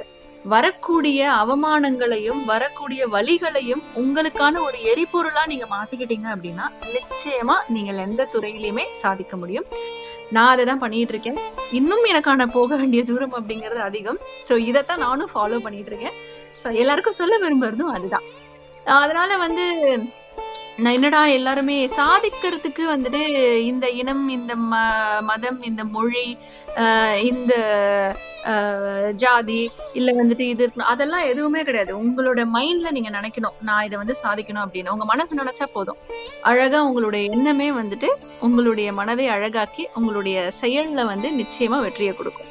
வரக்கூடிய அவமானங்களையும் வரக்கூடிய வழிகளையும் உங்களுக்கான ஒரு எரிபொருளா நீங்க மாத்திக்கிட்டீங்க அப்படின்னா நிச்சயமா நீங்கள் எந்த துறையிலுமே சாதிக்க முடியும். நான் அதை தான் பண்ணிட்டு இருக்கேன். இன்னும் எனக்கான போக வேண்டிய தூரம் அப்படிங்கிறது அதிகம். ஸோ இதைத்தான் நானும் ஃபாலோ பண்ணிட்டு இருக்கேன். எல்லாருக்கும் சொல்ல விரும்புறதும் அதுதான். அதனால வந்து நான் என்னடா எல்லாருமே சாதிக்கிறதுக்கு வந்துட்டு இந்த இனம் இந்த ம மதம் இந்த மொழி ஆஹ் இந்த ஆஹ் ஜாதி இல்ல வந்துட்டு இது இருக்கணும் அதெல்லாம் எதுவுமே கிடையாது. உங்களோட மைண்ட்ல நீங்க நினைக்கணும் நான் இதை வந்து சாதிக்கணும் அப்படின்னு. உங்க மனசு நினைச்சா போதும். அழகா உங்களுடைய எண்ணமே வந்துட்டு உங்களுடைய மனதை அழகாக்கி உங்களுடைய செயல்ல வந்து நிச்சயமா வெற்றியை கொடுக்கும்.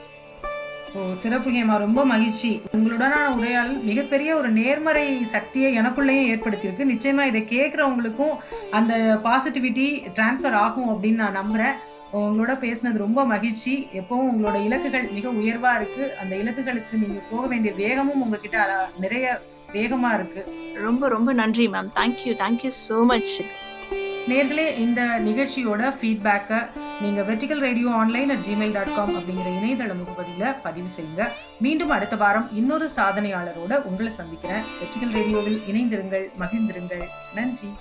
ஓ சிறப்பு ரொம்ப மகிழ்ச்சி. உங்களுடனான உரையால் மிகப்பெரிய ஒரு நேர்மறை சக்தியை எனக்குள்ளேயும் ஏற்படுத்தியிருக்கு. நிச்சயமா இதை கேட்குறவங்களுக்கும் அந்த பாசிட்டிவிட்டி டிரான்ஸ்ஃபர் ஆகும் அப்படின்னு நான் நம்புறேன். உங்களோட பேசினது ரொம்ப மகிழ்ச்சி. எப்பவும் உங்களோட இலக்குகள் மிக உயர்வா இருக்கு. அந்த இலக்குகளுக்கு நீங்க போக வேண்டிய வேகமும் உங்ககிட்ட நிறைய வேகமா இருக்கு. ரொம்ப ரொம்ப நன்றி ma'am thank you thank you so much நேர்களே இந்த நிகழ்ச்சியோட ஃபீட்பேக்கை நீங்க vertical radio online at Gmail dot com அப்படிங்கிற இணையதள முகவரியில் பதிவு செய்யுங்க. மீண்டும் அடுத்த வாரம் இன்னொரு சாதனையாளரோட உங்களை சந்திக்கிறேன். வெர்டிகல் ரேடியோவில் இணைந்திருங்கள் மகிழ்ந்திருங்கள். நன்றி.